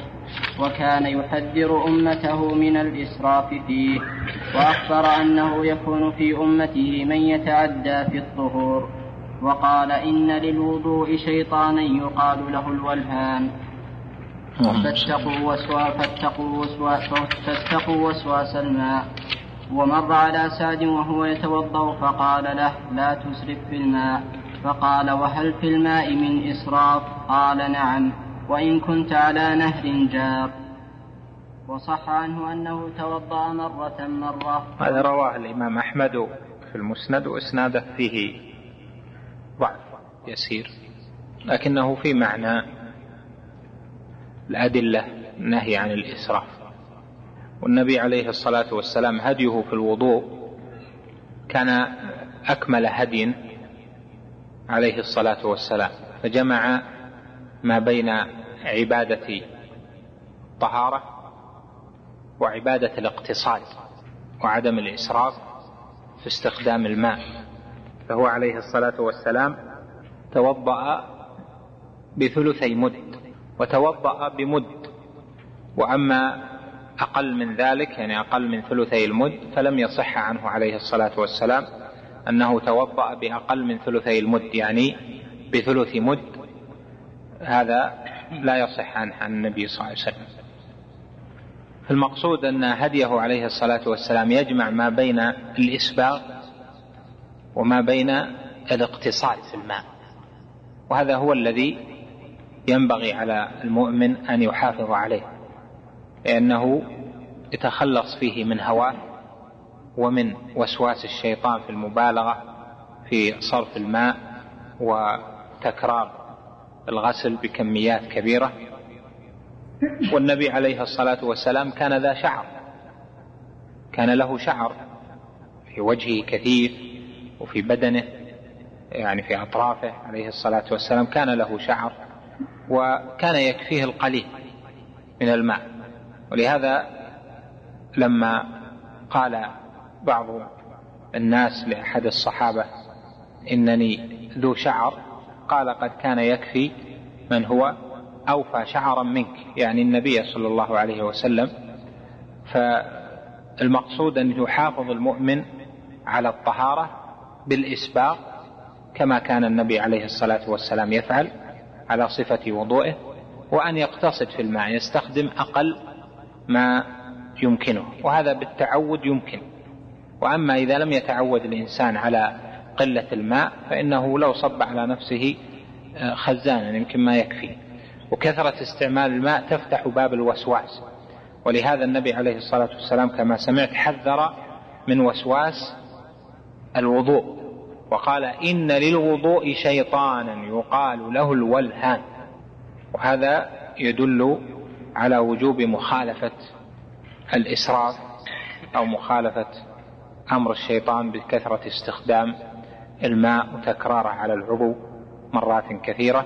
وكان يحذر أمته من الإسراف فيه وأخبر أنه يكون في أمته من يتعدى في الطهور وقال إن للوضوء شيطانا يقال له الولهان. فاتقوا وسواس فاتقوا فاتقوا وسواس الماء ومر على سعد وهو يتوضأ فقال له لا تسرف في الماء. فقال وهل في الماء من إسراف؟ قال نعم وإن كنت على نهر جار. وصح عنه أنه توضأ مرة مرة. هذا رواه الإمام أحمد في المسند وإسناده فيه ضعف يسير لكنه في معنى الأدلة النهي عن الإسراف. والنبي عليه الصلاة والسلام هديه في الوضوء كان أكمل هدي عليه الصلاة والسلام فجمع ما بين عبادة الطهارة وعبادة الاقتصاد وعدم الإسراف في استخدام الماء. فهو عليه الصلاة والسلام توضأ بثلثي مد وتوضأ بمد. وأما أقل من ذلك يعني أقل من ثلثي المد فلم يصح عنه عليه الصلاة والسلام أنه توضأ بأقل من ثلثي المد يعني بثلث مد. هذا لا يصح عنه عن النبي صلى الله عليه وسلم. فالمقصود أن هديه عليه الصلاة والسلام يجمع ما بين الإسباغ وما بين الاقتصاد في الماء. وهذا هو الذي ينبغي على المؤمن أن يحافظ عليه لأنه يتخلص فيه من هواه ومن وسواس الشيطان في المبالغة في صرف الماء وتكرار الغسل بكميات كبيرة. والنبي عليه الصلاة والسلام كان ذا شعر كان له شعر في وجهه كثير وفي بدنه يعني في أطرافه عليه الصلاة والسلام كان له شعر وكان يكفيه القليل من الماء. ولهذا لما قال بعض الناس لأحد الصحابة إنني ذو شعر قال قد كان يكفي من هو أوفى شعرا منك يعني النبي صلى الله عليه وسلم. فالمقصود أن يحافظ المؤمن على الطهارة بالإسباغ كما كان النبي عليه الصلاة والسلام يفعل على صفة وضوئه وأن يقتصد في الماء يستخدم أقل ما يمكنه وهذا بالتعود يمكن. وأما إذا لم يتعود الإنسان على قلة الماء فإنه لو صب على نفسه آه، خزانا يمكن ما يكفي. وكثرة استعمال الماء تفتح باب الوسواس. ولهذا النبي عليه الصلاة والسلام كما سمعت حذر من وسواس الوضوء. وقال إن للوضوء شيطانا يقال له الولهان. وهذا يدل على وجوب مخالفة الإسراف أو مخالفة أمر الشيطان بكثرة استخدام الماء وتكراره على العضو مرات كثيرة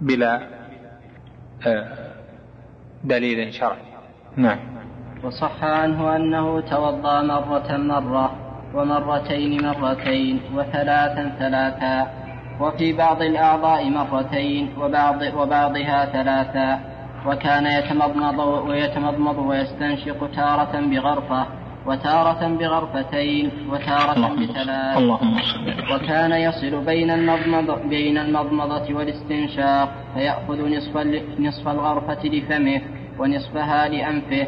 بلا آه، دليل شرعي. نعم. وصح عنه أنه توضأ مرة مرة ومرتين مرتين وثلاثا ثلاثا وفي بعض الأعضاء مرتين وبعض وبعضها ثلاثا وكان يتمضمض ويتمضمض ويستنشق تارة بغرفة وتارة بغرفتين وتارة بثلاث. وكان يصل بين المضمضة بين المضمضة والاستنشاق فيأخذ نصف نصف الغرفة لفمه ونصفها لأنفه.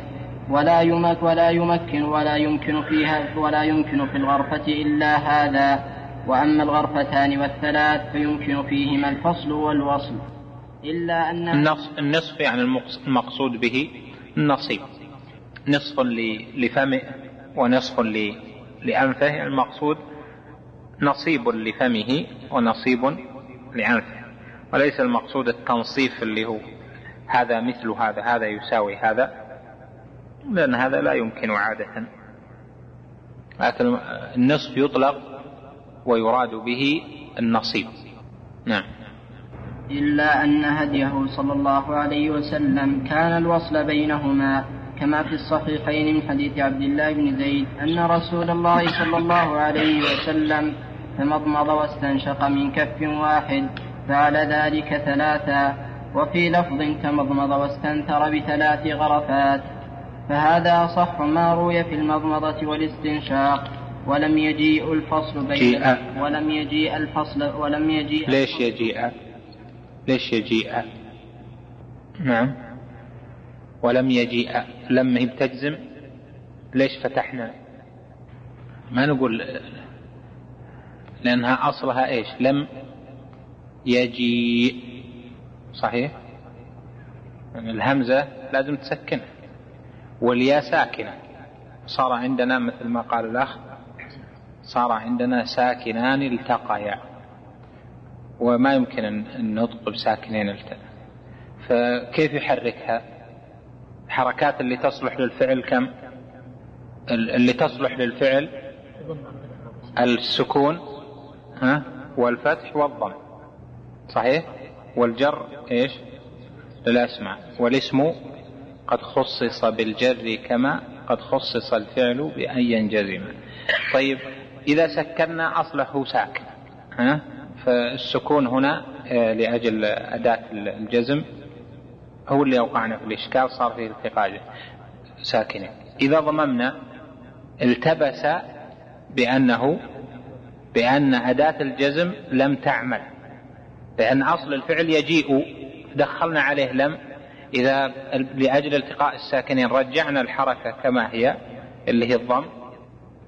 ولا يمك ولا يمكن ولا يمكن فيها ولا يمكن في الغرفة إلا هذا. وأما الغرفتان والثلاث فيمكن فيهما الفصل والوصل. إلا أن النصف, النصف يعني المقصود به النصيب. نصف لفمه ونصف لأنفه المقصود نصيب لفمه ونصيب لأنفه. وليس المقصود التنصيف اللي هو هذا مثل هذا هذا يساوي هذا لأن هذا لا يمكن عادة. لكن النصف يطلق ويراد به النصيب. نعم. إلا أن هديه صلى الله عليه وسلم كان الوصل بينهما. كما في الصحيحين من حديث عبد الله بن زيد أن رسول الله صلى الله عليه وسلم تمضمض واستنشق من كف واحد فعل ذلك ثلاثا وفي لفظ تمضمض واستنثر بثلاث غرفات. فهذا أصح ما روي في المضمضة والاستنشاق ولم يجيء الفصل بين جيء. ولم يجيء الفصل ولم يجيء ليش يجيء؟ ليش يجيء؟ نعم. ولم يجيء لم هي بتجزم ليش فتحنا؟ ما نقول لأنها أصلها إيش؟ لم يجيء صحيح؟ يعني الهمزة لازم تسكن والياء ساكنة. صار عندنا مثل ما قال الأخ صار عندنا ساكنان التقيا. وما يمكن النطق بساكنين التقيا فكيف يحركها؟ الحركات اللي تصلح للفعل كم؟ اللي تصلح للفعل السكون ها؟ والفتح والضم صحيح؟ والجر إيش؟ للأسماء. والاسم قد خصص بالجر كما قد خصص الفعل بأن ينجزم طيب إذا سكرنا أصله ساكن ها؟ فالسكون هنا آه، لأجل أداة الجزم. هو اللي أوقعنا في الإشكال صار فيه التقاء ساكنة. إذا ضممنا التبس بأنه بأن أداة الجزم لم تعمل. لأن أصل الفعل يجيء دخلنا عليه لم. إذا لأجل التقاء الساكنين رجعنا الحركة كما هي اللي هي الضم.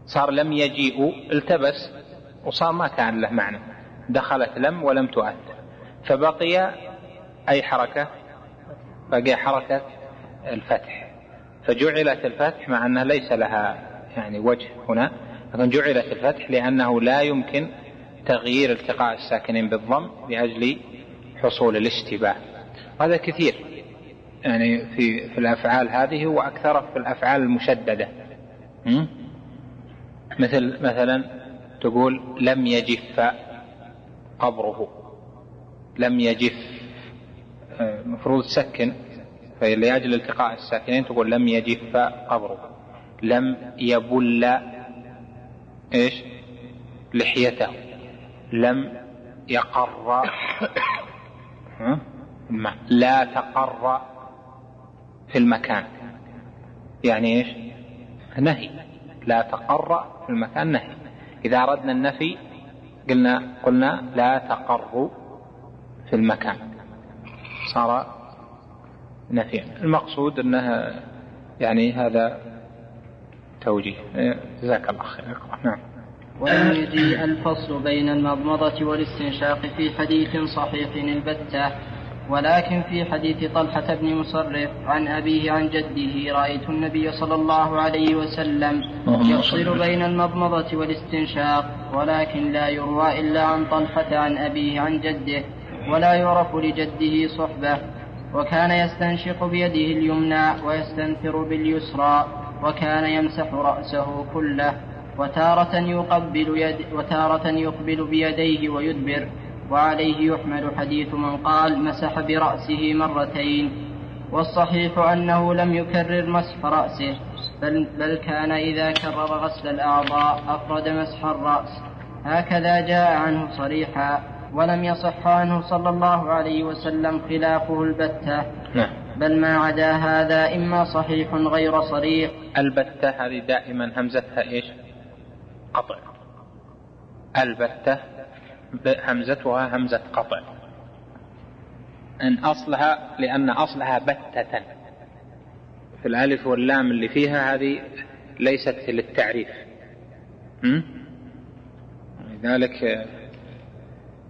صار لم يجيء التبس وصار ما كان له معنى. دخلت لم ولم تؤثر فبقي أي حركة؟ بقي حركة الفتح. فجعلت الفتح مع أنها ليس لها يعني وجه هنا لكن جعلت الفتح لأنه لا يمكن تغيير التقاء الساكنين بالضم لأجل حصول الاشتباه. هذا كثير يعني في في الأفعال هذه واكثرها في الأفعال المشددة. مثل مثلا تقول لم يجف قبره. لم يجف المفروض تسكن فلأجل التقاء الساكنين تقول لم يجف قبره لم يبل إيش؟ لحيته لم يقر لا تقر في المكان. يعني إيش؟ نهي. لا تقر في المكان نهي. إذا أردنا النفي قلنا قلنا لا تقر في المكان. صار نفيا. المقصود أنها يعني هذا توجيه. جزاك الله خير. نعم. ولم يجيء الفصل بين المضمضة والاستنشاق في حديث صحيح البتة ولكن في حديث طلحة بن مصرف عن أبيه عن جده رأيت النبي صلى الله عليه وسلم يفصل بين المضمضة والاستنشاق ولكن لا يروى إلا عن طلحة عن أبيه عن جده. ولا يعرف لجده صحبة وكان يستنشق بيده اليمنى ويستنثر باليسرى وكان يمسح رأسه كله وتارة يقبل يد وتارة يقبل بيديه ويدبر وعليه يحمل حديث من قال مسح برأسه مرتين. والصحيح أنه لم يكرر مسح رأسه بل, بل كان إذا كرر غسل الأعضاء أفرد مسح الرأس. هكذا جاء عنه صريحا. ولم يصح عنه صلى الله عليه وسلم خلافه البتة. نعم. بل ما عدا هذا إما صحيح غير صريح. البتة هذه دائما همزتها إيش؟ قطع. البتة همزتها همزة قطع. إن أصلها لأن أصلها بتة. في الألف واللام اللي فيها هذه ليست للتعريف. لذلك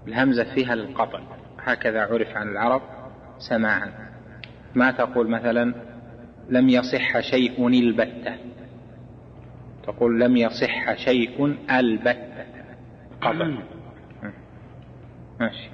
الهمزة فيها للقطع. هكذا عرف عن العرب سماعا. ما تقول مثلا لم يصح شيء البتة؟ تقول لم يصح شيء البتة. قطع. ماشي.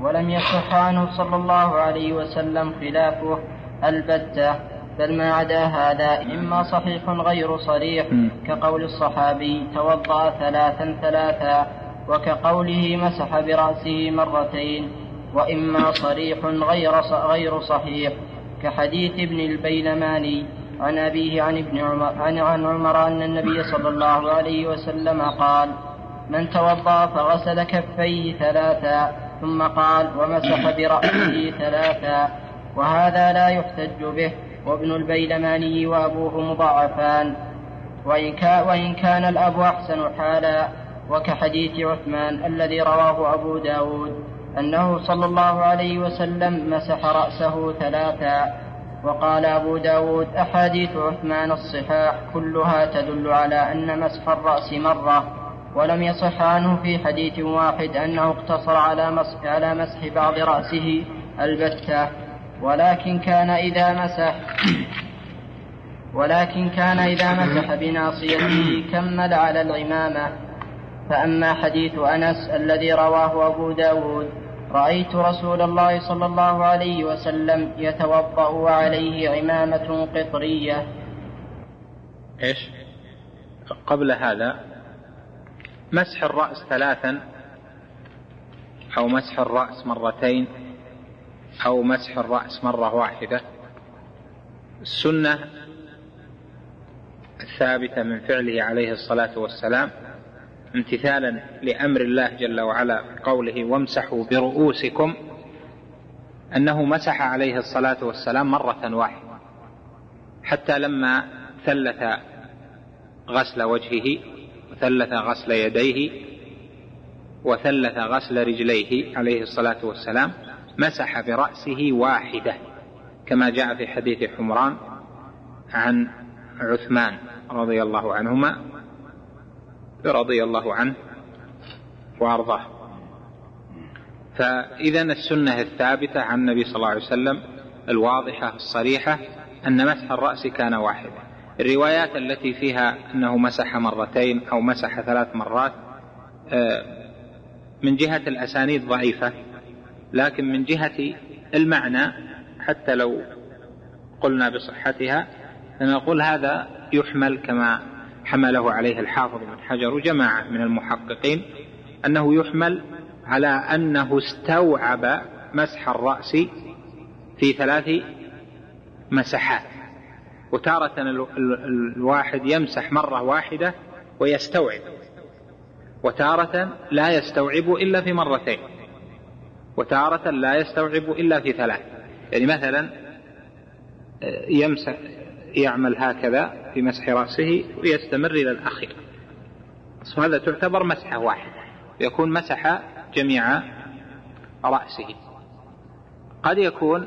ولم يصح عنه صلى الله عليه وسلم خلافه البتة بل ما عدا هذا إما صحيح غير صريح كقول الصحابي توضأ ثلاثا ثلاثا وكقوله مسح برأسه مرتين وإما صريح غير غير صحيح كحديث ابن البيلماني عن أبيه عن ابن عمر عن, عن عمر أن النبي صلى الله عليه وسلم قال من توضأ فغسل كفيه ثلاثا ثم قال ومسح برأسه ثلاثا وهذا لا يحتج به وابن البيلماني وأبوه مضاعفان. وإن كان, وإن كان الأب أحسن حالا وكحديث عثمان الذي رواه أبو داود أنه صلى الله عليه وسلم مسح رأسه ثلاثا وقال أبو داود أحاديث عثمان الصحاح كلها تدل على أن مسح الرأس مرة ولم يصح عنه في حديث واحد أنه اقتصر على مسح, على مسح بعض رأسه البتة. ولكن كان إذا مسح ولكن كان إذا مسح بناصيته كمل على العمامة. فأما حديث أنس الذي رواه أبو داود رأيت رسول الله صلى الله عليه وسلم يتوضأ وعليه عمامة قطرية. إيش؟ قبل هذا مسح الرأس ثلاثا أو مسح الرأس مرتين أو مسح الرأس مرة واحدة. السنة الثابتة من فعله عليه الصلاة والسلام. امتثالا لأمر الله جل وعلا قوله وامسحوا برؤوسكم أنه مسح عليه الصلاة والسلام مرة واحدة حتى لما ثلث غسل وجهه وثلث غسل يديه وثلث غسل رجليه عليه الصلاة والسلام مسح برأسه واحدة كما جاء في حديث حمران عن عثمان رضي الله عنهما رضي الله عنه وأرضاه. فاذا السنة الثابتة عن النبي صلى الله عليه وسلم الواضحة الصريحة أن مسح الرأس كان واحدا. الروايات التي فيها أنه مسح مرتين أو مسح ثلاث مرات آه، من جهة الأسانيد ضعيفة لكن من جهة المعنى حتى لو قلنا بصحتها فنقول هذا يحمل كما حمله عليه الحافظ بن حجر وجماعة من المحققين أنه يحمل على أنه استوعب مسح الرأس في ثلاث مسحات وتارة الواحد يمسح مرة واحدة ويستوعب وتارة لا يستوعب إلا في مرتين وتارة لا يستوعب إلا في ثلاث يعني مثلا آه، يمسح يعمل هكذا في مسح رأسه ويستمر إلى الأخير. هذا تعتبر مسحة واحدة يكون مسح جميع رأسه. قد يكون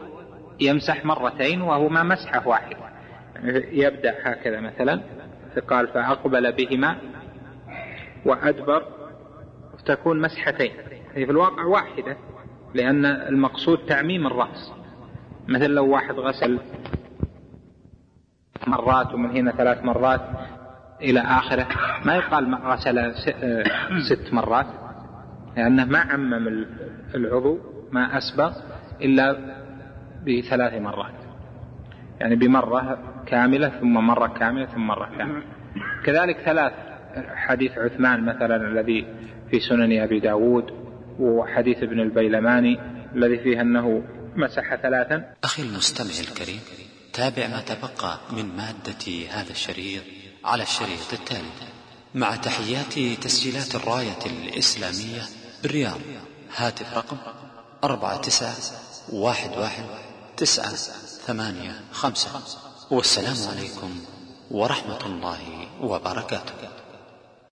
يمسح مرتين وهو ما مسحة واحدة يبدأ هكذا مثلا. قال فأقبل بهما وأدبر تكون مسحتين. هي في الواقع واحدة لأن المقصود تعميم الرأس. مثل لو واحد غسل مرات ومن هنا ثلاث مرات إلى آخره. ما يقال غسل ست مرات لأنه ما عمم العضو ما أسبغ إلا بثلاث مرات. يعني بمرة كاملة ثم مرة كاملة ثم مرة كاملة. كذلك ثلاث حديث عثمان مثلا الذي في سنن أبي داود وحديث ابن البيلماني الذي فيه أنه مسح ثلاثا. أخي المستمع الكريم. تابع ما تبقى من مادة هذا الشريط على الشريط التالي. مع تحيات تسجيلات الراية الإسلامية بالرياض. هاتف رقم أربعة تسعة واحد واحد تسعة ثمانية خمسة. والسلام عليكم ورحمة الله وبركاته.